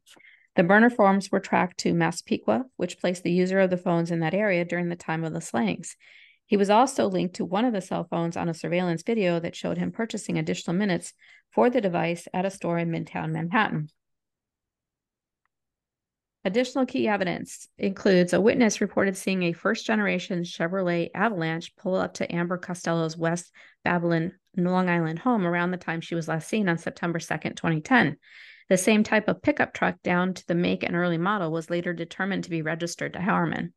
[SPEAKER 2] The burner phones were tracked to Massapequa, which placed the user of the phones in that area during the time of the slayings. He was also linked to one of the cell phones on a surveillance video that showed him purchasing additional minutes for the device at a store in Midtown Manhattan. Additional key evidence includes a witness reported seeing a first generation Chevrolet Avalanche pull up to Amber Costello's West Babylon, Long Island home around the time she was last seen on September 2nd, 2010. The same type of pickup truck down to the make and early model was later determined to be registered to Heuermann.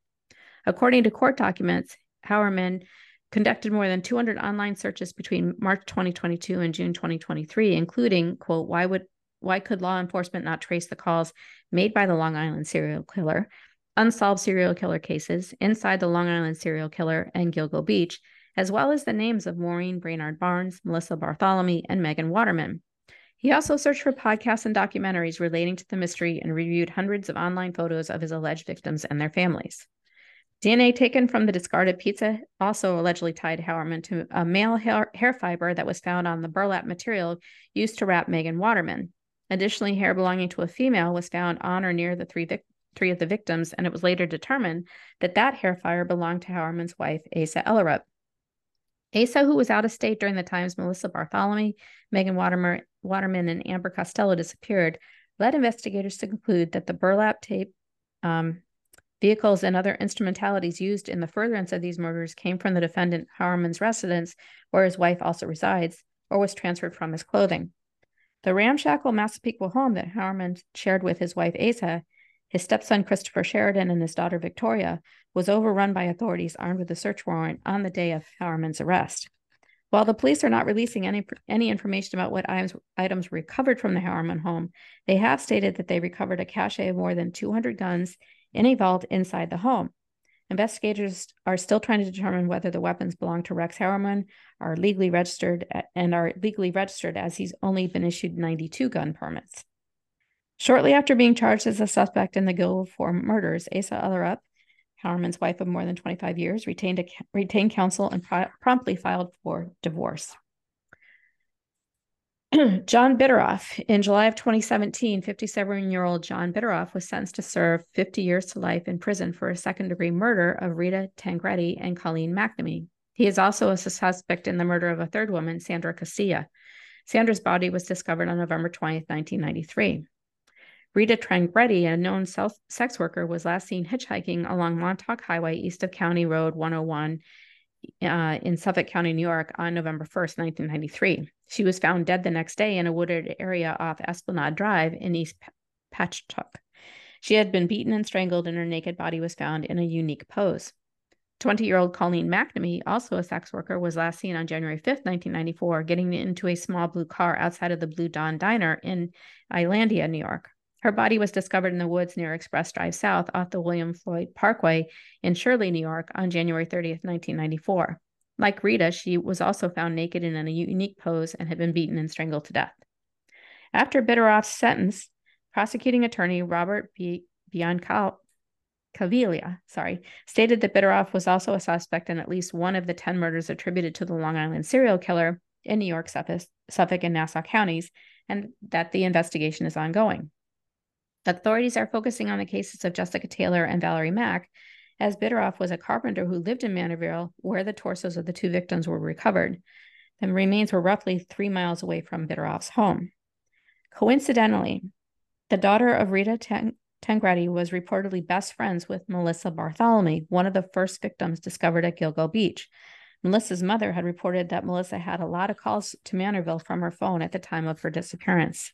[SPEAKER 2] According to court documents, Heuermann conducted more than 200 online searches between March 2022 and June 2023, including, quote, why would why could law enforcement not trace the calls made by the Long Island serial killer, unsolved serial killer cases, inside the Long Island serial killer and Gilgo Beach, as well as the names of Maureen Brainard Barnes, Melissa Barthelemy, and Megan Waterman. He also searched for podcasts and documentaries relating to the mystery and reviewed hundreds of online photos of his alleged victims and their families. DNA taken from the discarded pizza also allegedly tied Heuermann to a male hair, hair, fiber that was found on the burlap material used to wrap Megan Waterman. Additionally, hair belonging to a female was found on or near the three, vic- three of the victims, and it was later determined that that hair fiber belonged to Heuermann's wife, Asa Ellerup. Asa, who was out of state during the times Melissa Barthelemy, Megan Waterman, Waterman and Amber Costello disappeared, led investigators to conclude that the burlap tape, um, vehicles, and other instrumentalities used in the furtherance of these murders came from the defendant Heuermann's residence, where his wife also resides, or was transferred from his clothing. The ramshackle Massapequa home that Hauerman shared with his wife Asa His stepson, Christopher Sheridan, and his daughter, Victoria, was overrun by authorities armed with a search warrant on the day of Heuermann's arrest. While the police are not releasing any, any information about what items, items recovered from the Heuermann home, they have stated that they recovered a cache of more than 200 guns in a vault inside the home. Investigators are still trying to determine whether the weapons belong to Rex Heuermann, are legally registered, and are legally registered as he's only been issued 92 gun permits. Shortly after being charged as a suspect in the Guilford murders, Asa Ellerup, Heuermann's wife of more than 25 years, retained, a, retained counsel and pro- promptly filed for divorce. John Bittrolff. In July of 2017, 57 year old John Bittrolff was sentenced to serve 50 years to life in prison for a second degree murder of Rita Tangredi and Colleen McNamee. He is also a suspect in the murder of a third woman, Sandra Costilla. Sandra's body was discovered on November 20, 1993. Rita Tangredi, a known sex worker, was last seen hitchhiking along Montauk Highway east of County Road 101 uh, in Suffolk County, New York, on November 1st, 1993. She was found dead the next day in a wooded area off Esplanade Drive in East Patchogue. She had been beaten and strangled, and her naked body was found in a unique pose. 20 year old Colleen McNamee, also a sex worker, was last seen on January 5th, 1994, getting into a small blue car outside of the Blue Dawn Diner in Islandia, New York. Her body was discovered in the woods near Express Drive South off the William Floyd Parkway in Shirley, New York on January 30th, 1994. Like Rita, she was also found naked and in a unique pose and had been beaten and strangled to death. After Bittrolff's sentence, prosecuting attorney Robert B. Biancaviglia, sorry, stated that Bittrolff was also a suspect in at least one of the 10 murders attributed to the Long Island serial killer in New York, Suffolk, and Nassau counties, and that the investigation is ongoing. Authorities are focusing on the cases of Jessica Taylor and Valerie Mack, as Bittrolff was a carpenter who lived in Manorville, where the torsos of the two victims were recovered. The remains were roughly three miles away from Bittrolff's home. Coincidentally, the daughter of Rita Tang- Tangredi was reportedly best friends with Melissa Barthelemy, one of the first victims discovered at Gilgo Beach. Melissa's mother had reported that Melissa had a lot of calls to Manorville from her phone at the time of her disappearance.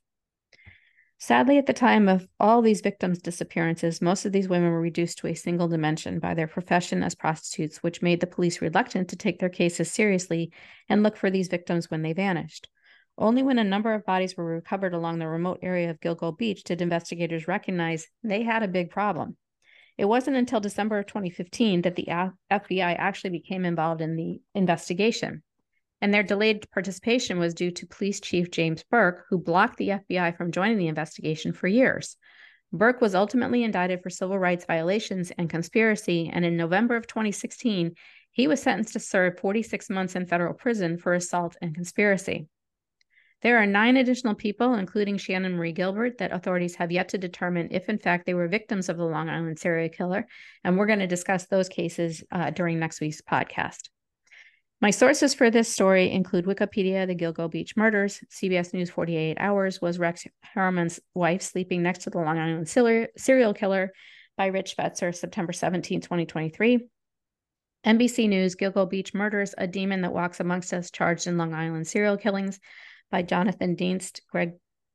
[SPEAKER 2] Sadly, at the time of all these victims' disappearances, most of these women were reduced to a single dimension by their profession as prostitutes, which made the police reluctant to take their cases seriously and look for these victims when they vanished. Only when a number of bodies were recovered along the remote area of Gilgo Beach did investigators recognize they had a big problem. It wasn't until December of 2015 that the FBI actually became involved in the investigation and their delayed participation was due to Police Chief James Burke, who blocked the FBI from joining the investigation for years. Burke was ultimately indicted for civil rights violations and conspiracy, and in November of 2016, he was sentenced to serve 46 months in federal prison for assault and conspiracy. There are nine additional people, including Shannan Marie Gilbert, that authorities have yet to determine if, in fact, they were victims of the Long Island serial killer. And we're going to discuss those cases uh, during next week's podcast. My sources for this story include Wikipedia, the Gilgo Beach murders, CBS News 48 Hours, was Rex Heuermann's wife sleeping next to the Long Island serial killer by Rich Fetzer, September 17, 2023. NBC News, Gilgo Beach murders, a demon that walks amongst us, charged in Long Island serial killings by Jonathan Dienst, Greg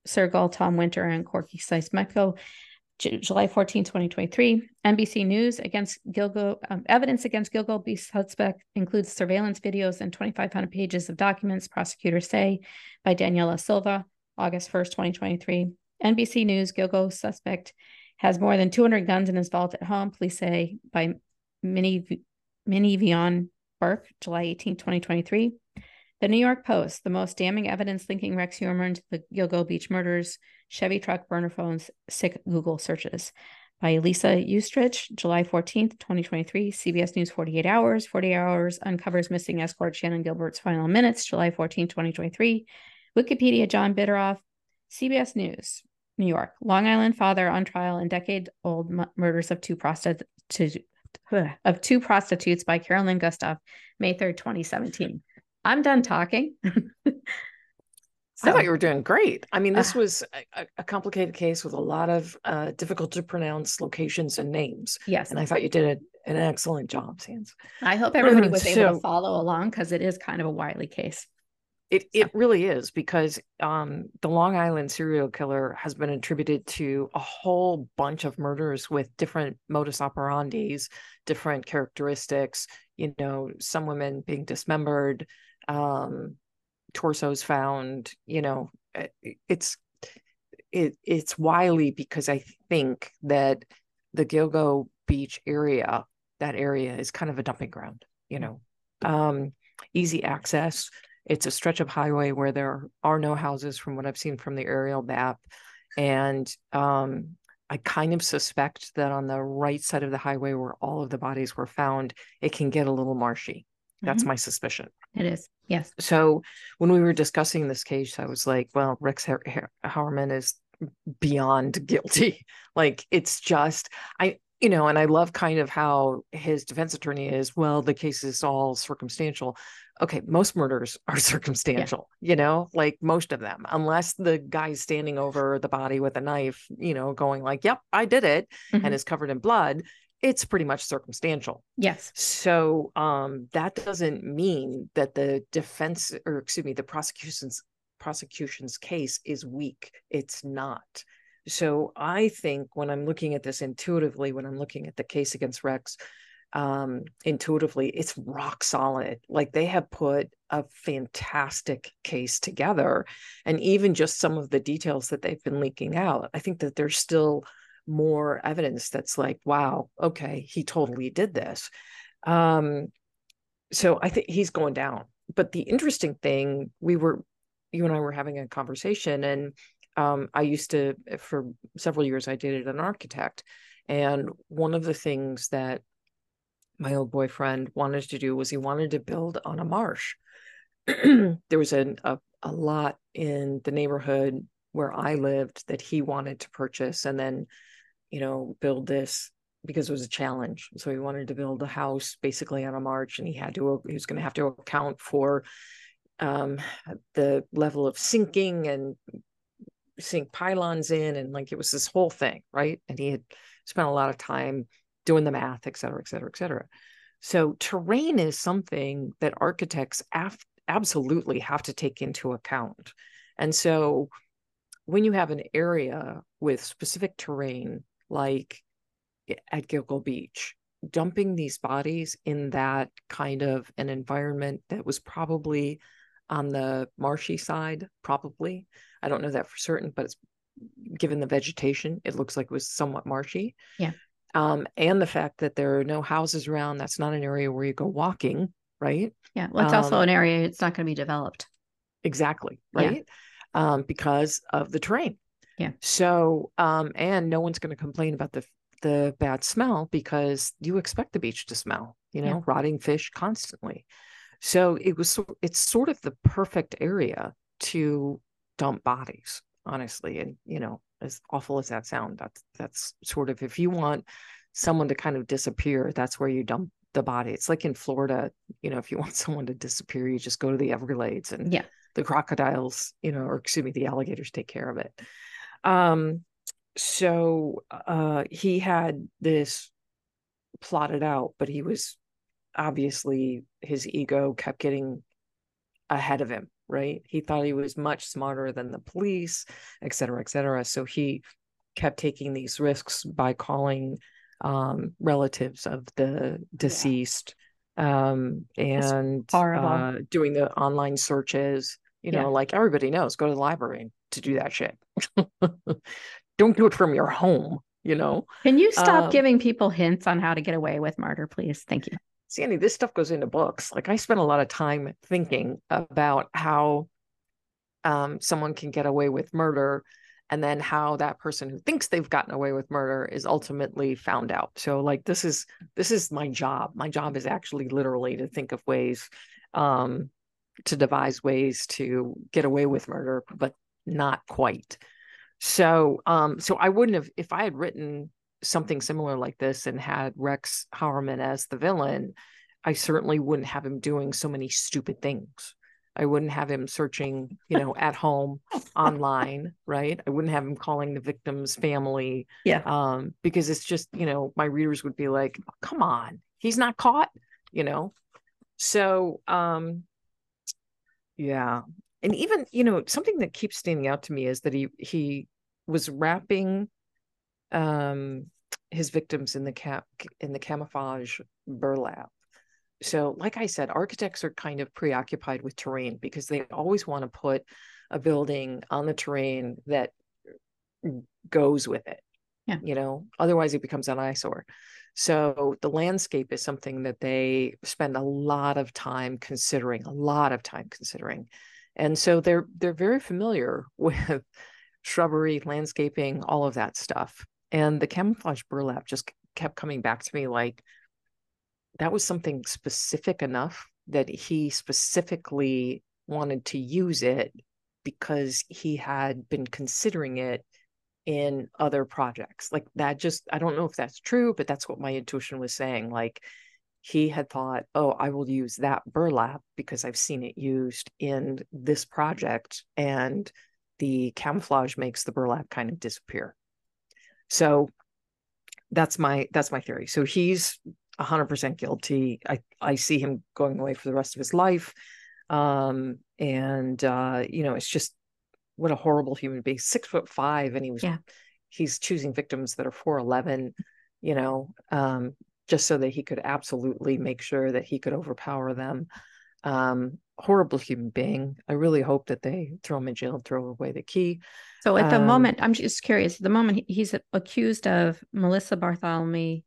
[SPEAKER 2] Cergol, Tom Winter, and Corky Siemaszko. July 14, 2023. NBC News against Gilgo, um, evidence against Gilgo Beach suspect includes surveillance videos and 2,500 pages of documents, prosecutors say, by Daniela Silva, August 1st, 2023. NBC News Gilgo suspect has more than 200 guns in his vault at home, police say, by Minnie, Minyvonne Burke, July 18, 2023. The New York Post, the most damning evidence linking Rex Heuermann to the Gilgo Beach murders, Chevy truck burner phones, sick Google searches. By Lisa Ustrich, July 14th, 2023, CBS News 48 Hours. 48 Hours uncovers missing escort Shannan Gilbert's final minutes, July 14th, 2023. Wikipedia, John Bittrolff. CBS News, New York. Long Island father on trial in decade-old murders of two prostitutes of two prostitutes by Carolyn Gusoff, May 3rd, 2017. I'm done talking.
[SPEAKER 1] So, I thought you were doing great. I mean, this uh, was a, a, complicated case with a lot of uh, difficult to pronounce locations and names.
[SPEAKER 2] Yes.
[SPEAKER 1] And I thought you did a, an excellent job, Sans.
[SPEAKER 2] I hope everybody was so, able to follow along because it is kind of a wily case.
[SPEAKER 1] It it really is because um, the Long Island serial killer has been attributed to a whole bunch of murders with different modus operandis, different characteristics. You know, some women being dismembered, um, torsos found. You know, it's it it's wily because I think that the Gilgo Beach area, that area is kind of a dumping ground. You know, um, easy access it's a stretch of highway where there are no houses from what I've seen from the aerial map. And um, I kind of suspect that on the right side of the highway where all of the bodies were found, it can get a little marshy. That's mm-hmm. my suspicion.
[SPEAKER 2] It is. Yes.
[SPEAKER 1] So when we were discussing this case, I was like, well, Rex Heuermann is beyond guilty. like it's just, I, you know, and I love kind of how his defense attorney is, well, the case is all circumstantial okay, most murders are circumstantial, yeah. you know, like most of them, unless the guy's standing over the body with a knife, you know, going like, yep, I did it mm-hmm. and is covered in blood. It's pretty much circumstantial.
[SPEAKER 2] Yes.
[SPEAKER 1] So um, that doesn't mean that the defense or excuse me, the prosecution's prosecution's case is weak. It's not. So I think when I'm looking at this intuitively, when I'm looking at the case against Rex, um, intuitively, it's rock solid. Like they have put a fantastic case together. And even just some of the details that they've been leaking out, I think that there's still more evidence that's like, wow, okay, he totally did this. Um, so I think he's going down. But the interesting thing, we were, you and I were having a conversation, and um, I used to, for several years, I dated an architect. And one of the things that my old boyfriend wanted to do was he wanted to build on a marsh. there was a, a lot in the neighborhood where I lived that he wanted to purchase and then, you know, build this because it was a challenge. So he wanted to build a house basically on a march, and he had to, he was going to have to account for um, the level of sinking and sink pylons in. And like it was this whole thing, right? And he had spent a lot of time doing the math, et cetera, et cetera, et cetera. So terrain is something that architects af- absolutely have to take into account. And so when you have an area with specific terrain, like at Gilgo Beach, dumping these bodies in that kind of an environment that was probably on the marshy side, probably. I don't know that for certain, but it's given the vegetation, it looks like it was somewhat marshy.
[SPEAKER 2] Yeah
[SPEAKER 1] um, and the fact that there are no houses around. That's not an area where you go walking, right?
[SPEAKER 2] Yeah. Well, it's um, also an area it's not going to be developed.
[SPEAKER 1] Exactly. Right. Yeah. Um, because of the terrain.
[SPEAKER 2] Yeah.
[SPEAKER 1] So, um, and no one's going to complain about the the bad smell because you expect the beach to smell. You know, yeah. rotting fish constantly. So it was. It's sort of the perfect area to dump bodies, honestly. And you know, as awful as that sound that's that's sort of if you want someone to kind of disappear that's where you dump the body it's like in florida you know if you want someone to disappear you just go to the everglades and
[SPEAKER 2] yeah
[SPEAKER 1] the crocodiles you know or excuse me the alligators take care of it um so uh he had this plotted out but he was obviously his ego kept getting ahead of him right? He thought he was much smarter than the police, et cetera, et cetera. So he kept taking these risks by calling um, relatives of the deceased yeah. um, and uh, doing the online searches. You know, yeah. like everybody knows, go to the library to do that shit. Don't do it from your home, you know?
[SPEAKER 2] Can you stop um, giving people hints on how to get away with murder, please? Thank you.
[SPEAKER 1] Sandy, this stuff goes into books. Like I spent a lot of time thinking about how um, someone can get away with murder and then how that person who thinks they've gotten away with murder is ultimately found out. So like this is this is my job. My job is actually literally to think of ways um, to devise ways to get away with murder, but not quite. So um, so I wouldn't have if I had written something similar like this and had Rex Heuermann as the villain, I certainly wouldn't have him doing so many stupid things. I wouldn't have him searching, you know, at home online, right? I wouldn't have him calling the victim's family.
[SPEAKER 2] Yeah.
[SPEAKER 1] Um, because it's just, you know, my readers would be like, oh, come on, he's not caught, you know. So um Yeah. And even, you know, something that keeps standing out to me is that he he was wrapping um his victims in the cap in the camouflage burlap. So, like I said, architects are kind of preoccupied with terrain because they always want to put a building on the terrain that goes with it.
[SPEAKER 2] Yeah.
[SPEAKER 1] You know, otherwise it becomes an eyesore. So the landscape is something that they spend a lot of time considering, a lot of time considering. And so they're they're very familiar with shrubbery, landscaping, all of that stuff. And the camouflage burlap just kept coming back to me like that was something specific enough that he specifically wanted to use it because he had been considering it in other projects. Like that just I don't know if that's true, but that's what my intuition was saying. Like he had thought, "Oh, I will use that burlap because I've seen it used in this project and the camouflage makes the burlap kind of disappear." So that's my that's my theory. So he's 100% guilty. I I see him going away for the rest of his life. Um and uh you know, it's just what a horrible human being. Six foot five, and he was
[SPEAKER 2] Yeah.
[SPEAKER 1] he's choosing victims that are four eleven, you know, um, just so that he could absolutely make sure that he could overpower them. Um, horrible human being. I really hope that they throw him in jail and throw away the key.
[SPEAKER 2] So at the
[SPEAKER 1] Um,
[SPEAKER 2] moment, I'm just curious. At the moment, he's accused of Melissa Barthelemy,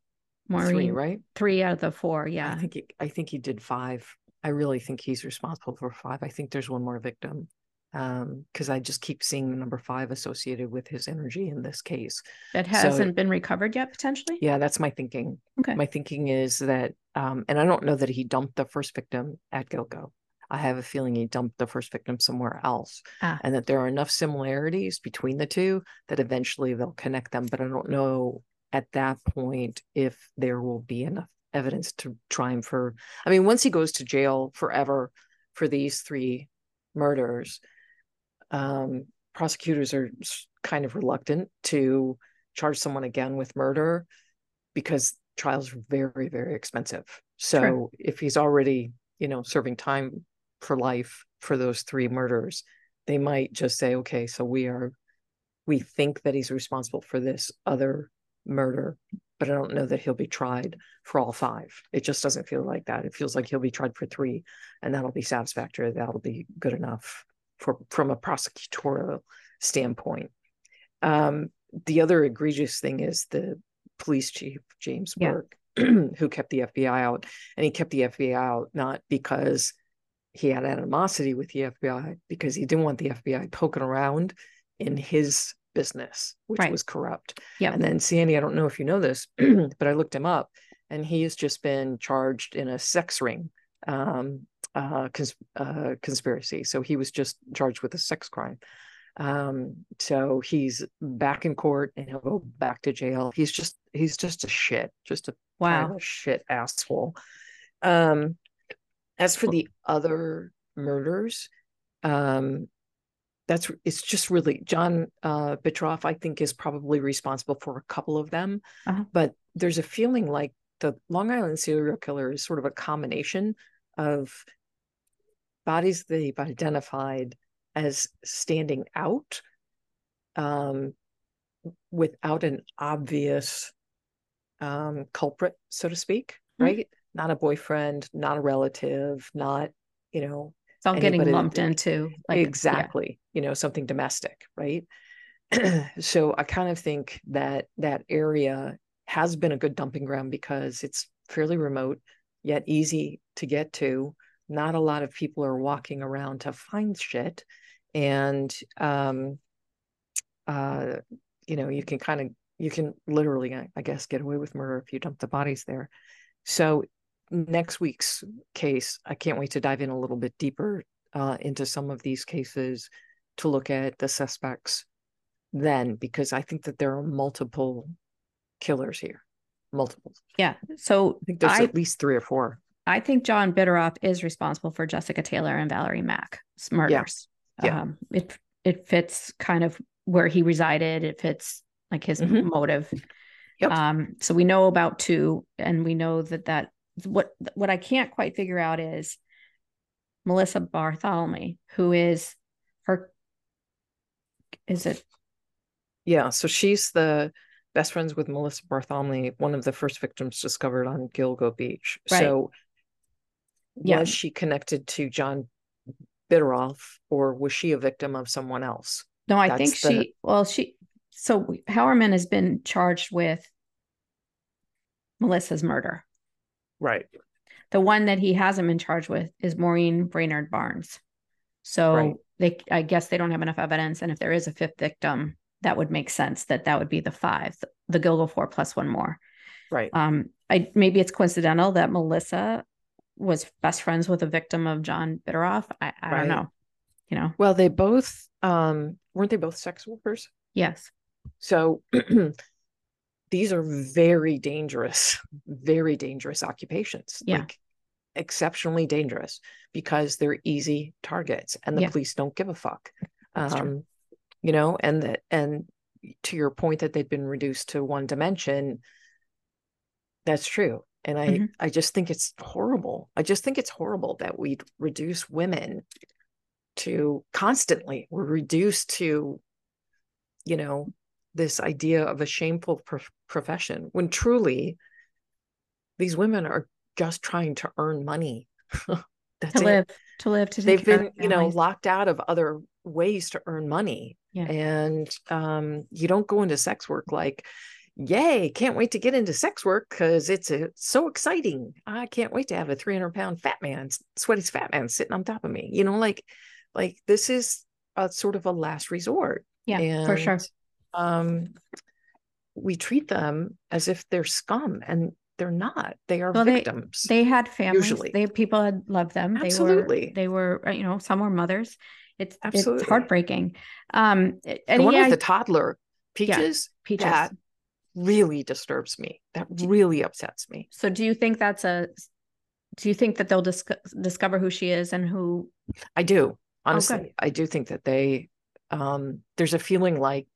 [SPEAKER 2] Maureen,
[SPEAKER 1] Three,
[SPEAKER 2] three, out of the four. Yeah.
[SPEAKER 1] I think he, I think he did five. I really think he's responsible for five. I think there's one more victim. Um, because I just keep seeing the number five associated with his energy in this case.
[SPEAKER 2] that hasn't been recovered yet, potentially.
[SPEAKER 1] Yeah, that's my thinking.
[SPEAKER 2] Okay.
[SPEAKER 1] My thinking is that, um, and I don't know that he dumped the first victim at Gilgo. I have a feeling he dumped the first victim somewhere else,
[SPEAKER 2] Ah.
[SPEAKER 1] and that there are enough similarities between the two that eventually they'll connect them. But I don't know at that point if there will be enough evidence to try him for. I mean, once he goes to jail forever for these three murders, um, prosecutors are kind of reluctant to charge someone again with murder because trials are very very expensive. So
[SPEAKER 2] Sure.
[SPEAKER 1] if he's already you know serving time for life for those three murders they might just say okay so we are we think that he's responsible for this other murder but i don't know that he'll be tried for all five. It just doesn't feel like that. It feels like he'll be tried for three and that'll be satisfactory. That'll be good enough for from a prosecutorial standpoint um the other egregious thing is the police chief James
[SPEAKER 2] Yeah.
[SPEAKER 1] Burke, who kept the FBI out, and he kept the FBI out not because he had animosity with the FBI, because he didn't want the FBI poking around in his business, which
[SPEAKER 2] Right.
[SPEAKER 1] was corrupt.
[SPEAKER 2] Yep.
[SPEAKER 1] And then Sandy, I don't know if you know this, but I looked him up, and he has just been charged in a sex ring um, uh, cons- uh, conspiracy. So he was just charged with a sex crime. Um, so he's back in court and he'll go back to jail. He's just he's just a shit, just a
[SPEAKER 2] Wow.
[SPEAKER 1] shit asshole. Um, as for the other murders, um, that's it's just really John uh, Bittrolff. I think is probably responsible for a couple of them,
[SPEAKER 2] Uh-huh.
[SPEAKER 1] but there's a feeling like the Long Island serial killer is sort of a combination of bodies they've identified as standing out um, without an obvious um, culprit, so to speak,
[SPEAKER 2] Mhm.
[SPEAKER 1] right? Not a boyfriend, not a relative, not, you know,
[SPEAKER 2] It's all getting lumped into like yeah.
[SPEAKER 1] exactly, you know, something domestic, right? so I kind of think that that area has been a good dumping ground because it's fairly remote, yet easy to get to. Not a lot of people are walking around to find shit. And um uh you know, you can kind of you can literally, I guess, get away with murder if you dump the bodies there. So next week's case, I can't wait to dive in a little bit deeper uh, into some of these cases to look at the suspects then, because I think that there are multiple killers here, multiple.
[SPEAKER 2] Yeah. So
[SPEAKER 1] I think there's
[SPEAKER 2] I
[SPEAKER 1] at least three or four.
[SPEAKER 2] I think John Bittrolff is responsible for Jessica Taylor and Valerie Mack's murders.
[SPEAKER 1] Yeah.
[SPEAKER 2] Um, it it fits kind of where he resided. It fits like his
[SPEAKER 1] Mhm.
[SPEAKER 2] motive.
[SPEAKER 1] Yep.
[SPEAKER 2] Um, so we know about two, and we know that that what what I can't quite figure out is Melissa Barthelemy, who is her. Is it?
[SPEAKER 1] Yeah. So she's the best friends with Melissa Barthelemy, one of the first victims discovered on Gilgo Beach. Right. So yeah. was she connected to John Bittrolff or was she a victim of someone else?
[SPEAKER 2] No, I That's think the... she, well, she, so Heuermann has been charged with Melissa's murder.
[SPEAKER 1] Right.
[SPEAKER 2] The one that he hasn't been charged with is Maureen Brainard Barnes. So right. they, I guess they don't have enough evidence. And if there is a fifth victim, that would make sense that that would be the five, the Gilgo four plus one more.
[SPEAKER 1] Right.
[SPEAKER 2] Um, I maybe it's coincidental that Melissa was best friends with a victim of John Bittrolff. I, I right. don't know. You know.
[SPEAKER 1] Well, they both um weren't they both sex workers?
[SPEAKER 2] Yes.
[SPEAKER 1] So these are very dangerous, very dangerous occupations.
[SPEAKER 2] Yeah. Like
[SPEAKER 1] exceptionally dangerous because they're easy targets and the yeah. police don't give a fuck. That's um, true. you know, and that and to your point that they've been reduced to one dimension, that's true. And I, mm-hmm. I just think it's horrible. I just think it's horrible that we reduce women to constantly, we're reduced to, you know, this idea of a shameful profession when truly these women are just trying to earn money
[SPEAKER 2] That's to live to live to
[SPEAKER 1] they've been you know locked out of other ways to earn money
[SPEAKER 2] yeah.
[SPEAKER 1] and um, you don't go into sex work like yay can't wait to get into sex work because it's a, so exciting. I can't wait to have a 300 pound fat man sweaty fat man sitting on top of me you know like like this is a sort of a last resort
[SPEAKER 2] yeah and, for sure.
[SPEAKER 1] um, we treat them as if they're scum and they're not they are well, victims
[SPEAKER 2] they, they, had families usually. they people had loved them
[SPEAKER 1] absolutely
[SPEAKER 2] they were they were you know some were mothers. It's absolutely. it's heartbreaking. Um
[SPEAKER 1] and the one yeah, with the toddler peaches yeah, peaches that really disturbs me that really upsets me
[SPEAKER 2] so do you think that's a do you think that they'll dis- discover who she is and who
[SPEAKER 1] i do honestly okay. i do think that they um there's a feeling like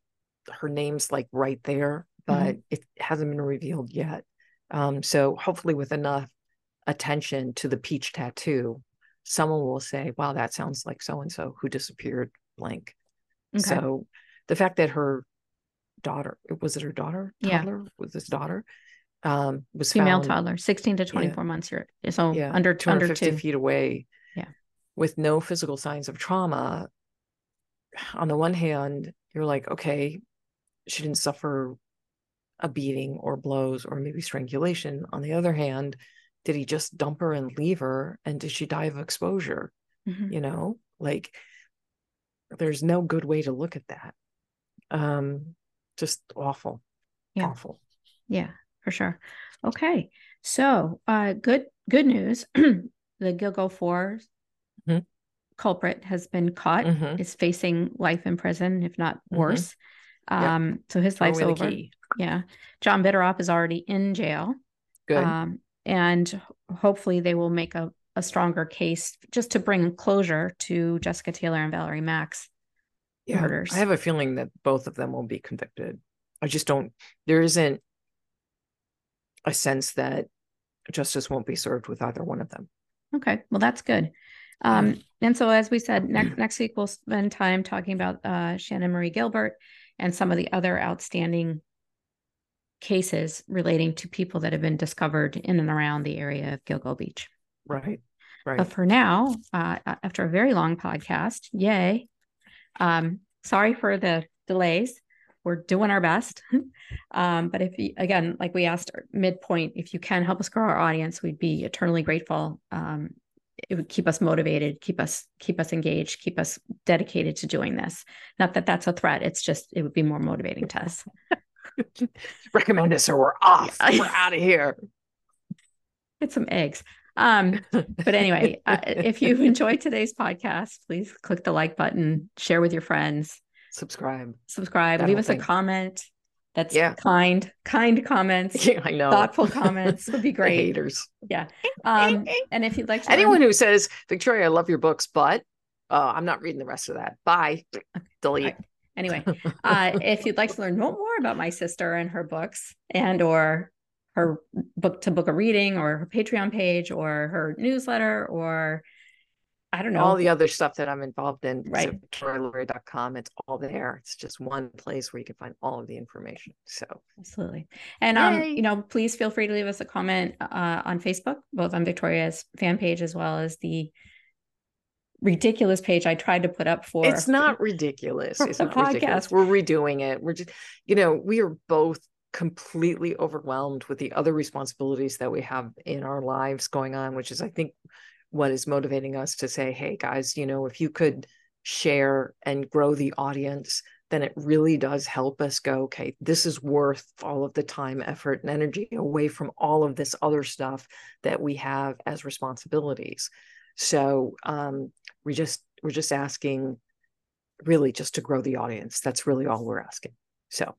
[SPEAKER 1] her name's like right there, but mm-hmm. it hasn't been revealed yet. Um, so hopefully, with enough attention to the peach tattoo, someone will say, "Wow, that sounds like so and so who disappeared." Blank. Okay. So the fact that her daughter was it her daughter toddler yeah. was his daughter um was
[SPEAKER 2] female
[SPEAKER 1] found,
[SPEAKER 2] toddler 16 to 24 yeah. months here so yeah, under 250 under two.
[SPEAKER 1] feet away
[SPEAKER 2] yeah
[SPEAKER 1] with no physical signs of trauma on the one hand you're like okay she didn't suffer a beating or blows or maybe strangulation. On the other hand, did he just dump her and leave her? And did she die of exposure? Mm-hmm. You know, like there's no good way to look at that. Um, just awful.
[SPEAKER 2] Yeah.
[SPEAKER 1] Awful.
[SPEAKER 2] Yeah, for sure. Okay. So uh good good news. the Gilgo 4 mm-hmm. culprit has been caught, mm-hmm. is facing life in prison, if not mm-hmm. worse. Um, yep. so his life's over. Yeah. John Bittrolff is already in jail.
[SPEAKER 1] Good. Um,
[SPEAKER 2] and hopefully they will make a, a stronger case just to bring closure to Jessica Taylor and Valerie Mack's
[SPEAKER 1] yeah, murders. I have a feeling that both of them will be convicted. I just don't there isn't a sense that justice won't be served with either one of them.
[SPEAKER 2] Okay. Well, that's good. Um, and so as we said, next next week we'll spend time talking about uh, Shannan Marie Gilbert and some of the other outstanding cases relating to people that have been discovered in and around the area of Gilgo Beach.
[SPEAKER 1] Right. Right.
[SPEAKER 2] But for now, uh, after a very long podcast, yay. Um, sorry for the delays. We're doing our best. um, but if you, again, like we asked midpoint, if you can help us grow our audience, we'd be eternally grateful. Um, it would keep us motivated keep us keep us engaged keep us dedicated to doing this not that that's a threat it's just it would be more motivating to us
[SPEAKER 1] recommend us or we're off we're out of here
[SPEAKER 2] get some eggs um but anyway uh, if you enjoyed today's podcast please click the like button share with your friends
[SPEAKER 1] subscribe
[SPEAKER 2] subscribe leave us thing. a comment that's yeah. kind, kind comments.
[SPEAKER 1] Yeah, I know.
[SPEAKER 2] Thoughtful comments would be great.
[SPEAKER 1] haters.
[SPEAKER 2] Yeah. Um, and if you'd like to
[SPEAKER 1] anyone learn... who says, Victoria, I love your books, but uh, I'm not reading the rest of that. Bye. Delete.
[SPEAKER 2] Anyway, uh, if you'd like to learn more about my sister and her books and or her book to book a reading or her Patreon page or her newsletter or I don't know.
[SPEAKER 1] All the other stuff that I'm involved in,
[SPEAKER 2] right.
[SPEAKER 1] So it's all there. It's just one place where you can find all of the information. So
[SPEAKER 2] absolutely. And Yay. um, you know, please feel free to leave us a comment uh, on Facebook, both on Victoria's fan page as well as the ridiculous page I tried to put up for.
[SPEAKER 1] It's not ridiculous. It's not podcast. ridiculous. We're redoing it. We're just, you know, we are both completely overwhelmed with the other responsibilities that we have in our lives going on, which is, I think, what is motivating us to say, hey, guys, you know, if you could share and grow the audience, then it really does help us go, okay, this is worth all of the time, effort, and energy away from all of this other stuff that we have as responsibilities. So um, we just we're just asking really just to grow the audience. That's really all we're asking. So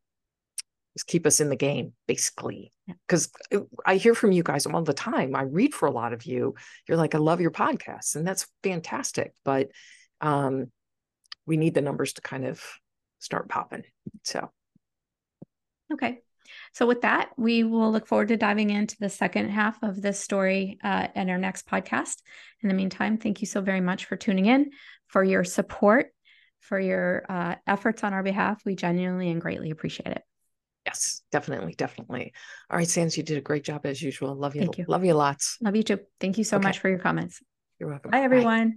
[SPEAKER 1] just keep us in the game, basically. Because yeah. I hear from you guys all the time. I read for a lot of you. You're like, I love your podcasts, and that's fantastic. But um, we need the numbers to kind of start popping. So,
[SPEAKER 2] okay. So, with that, we will look forward to diving into the second half of this story uh, in our next podcast. In the meantime, thank you so very much for tuning in, for your support, for your uh, efforts on our behalf. We genuinely and greatly appreciate it.
[SPEAKER 1] Yes, definitely, definitely. All right, Sands, you did a great job as usual. Love you.
[SPEAKER 2] Thank you.
[SPEAKER 1] Love you lots.
[SPEAKER 2] Love you too. Thank you so okay. much for your comments.
[SPEAKER 1] You're welcome.
[SPEAKER 2] Bye, everyone. Bye.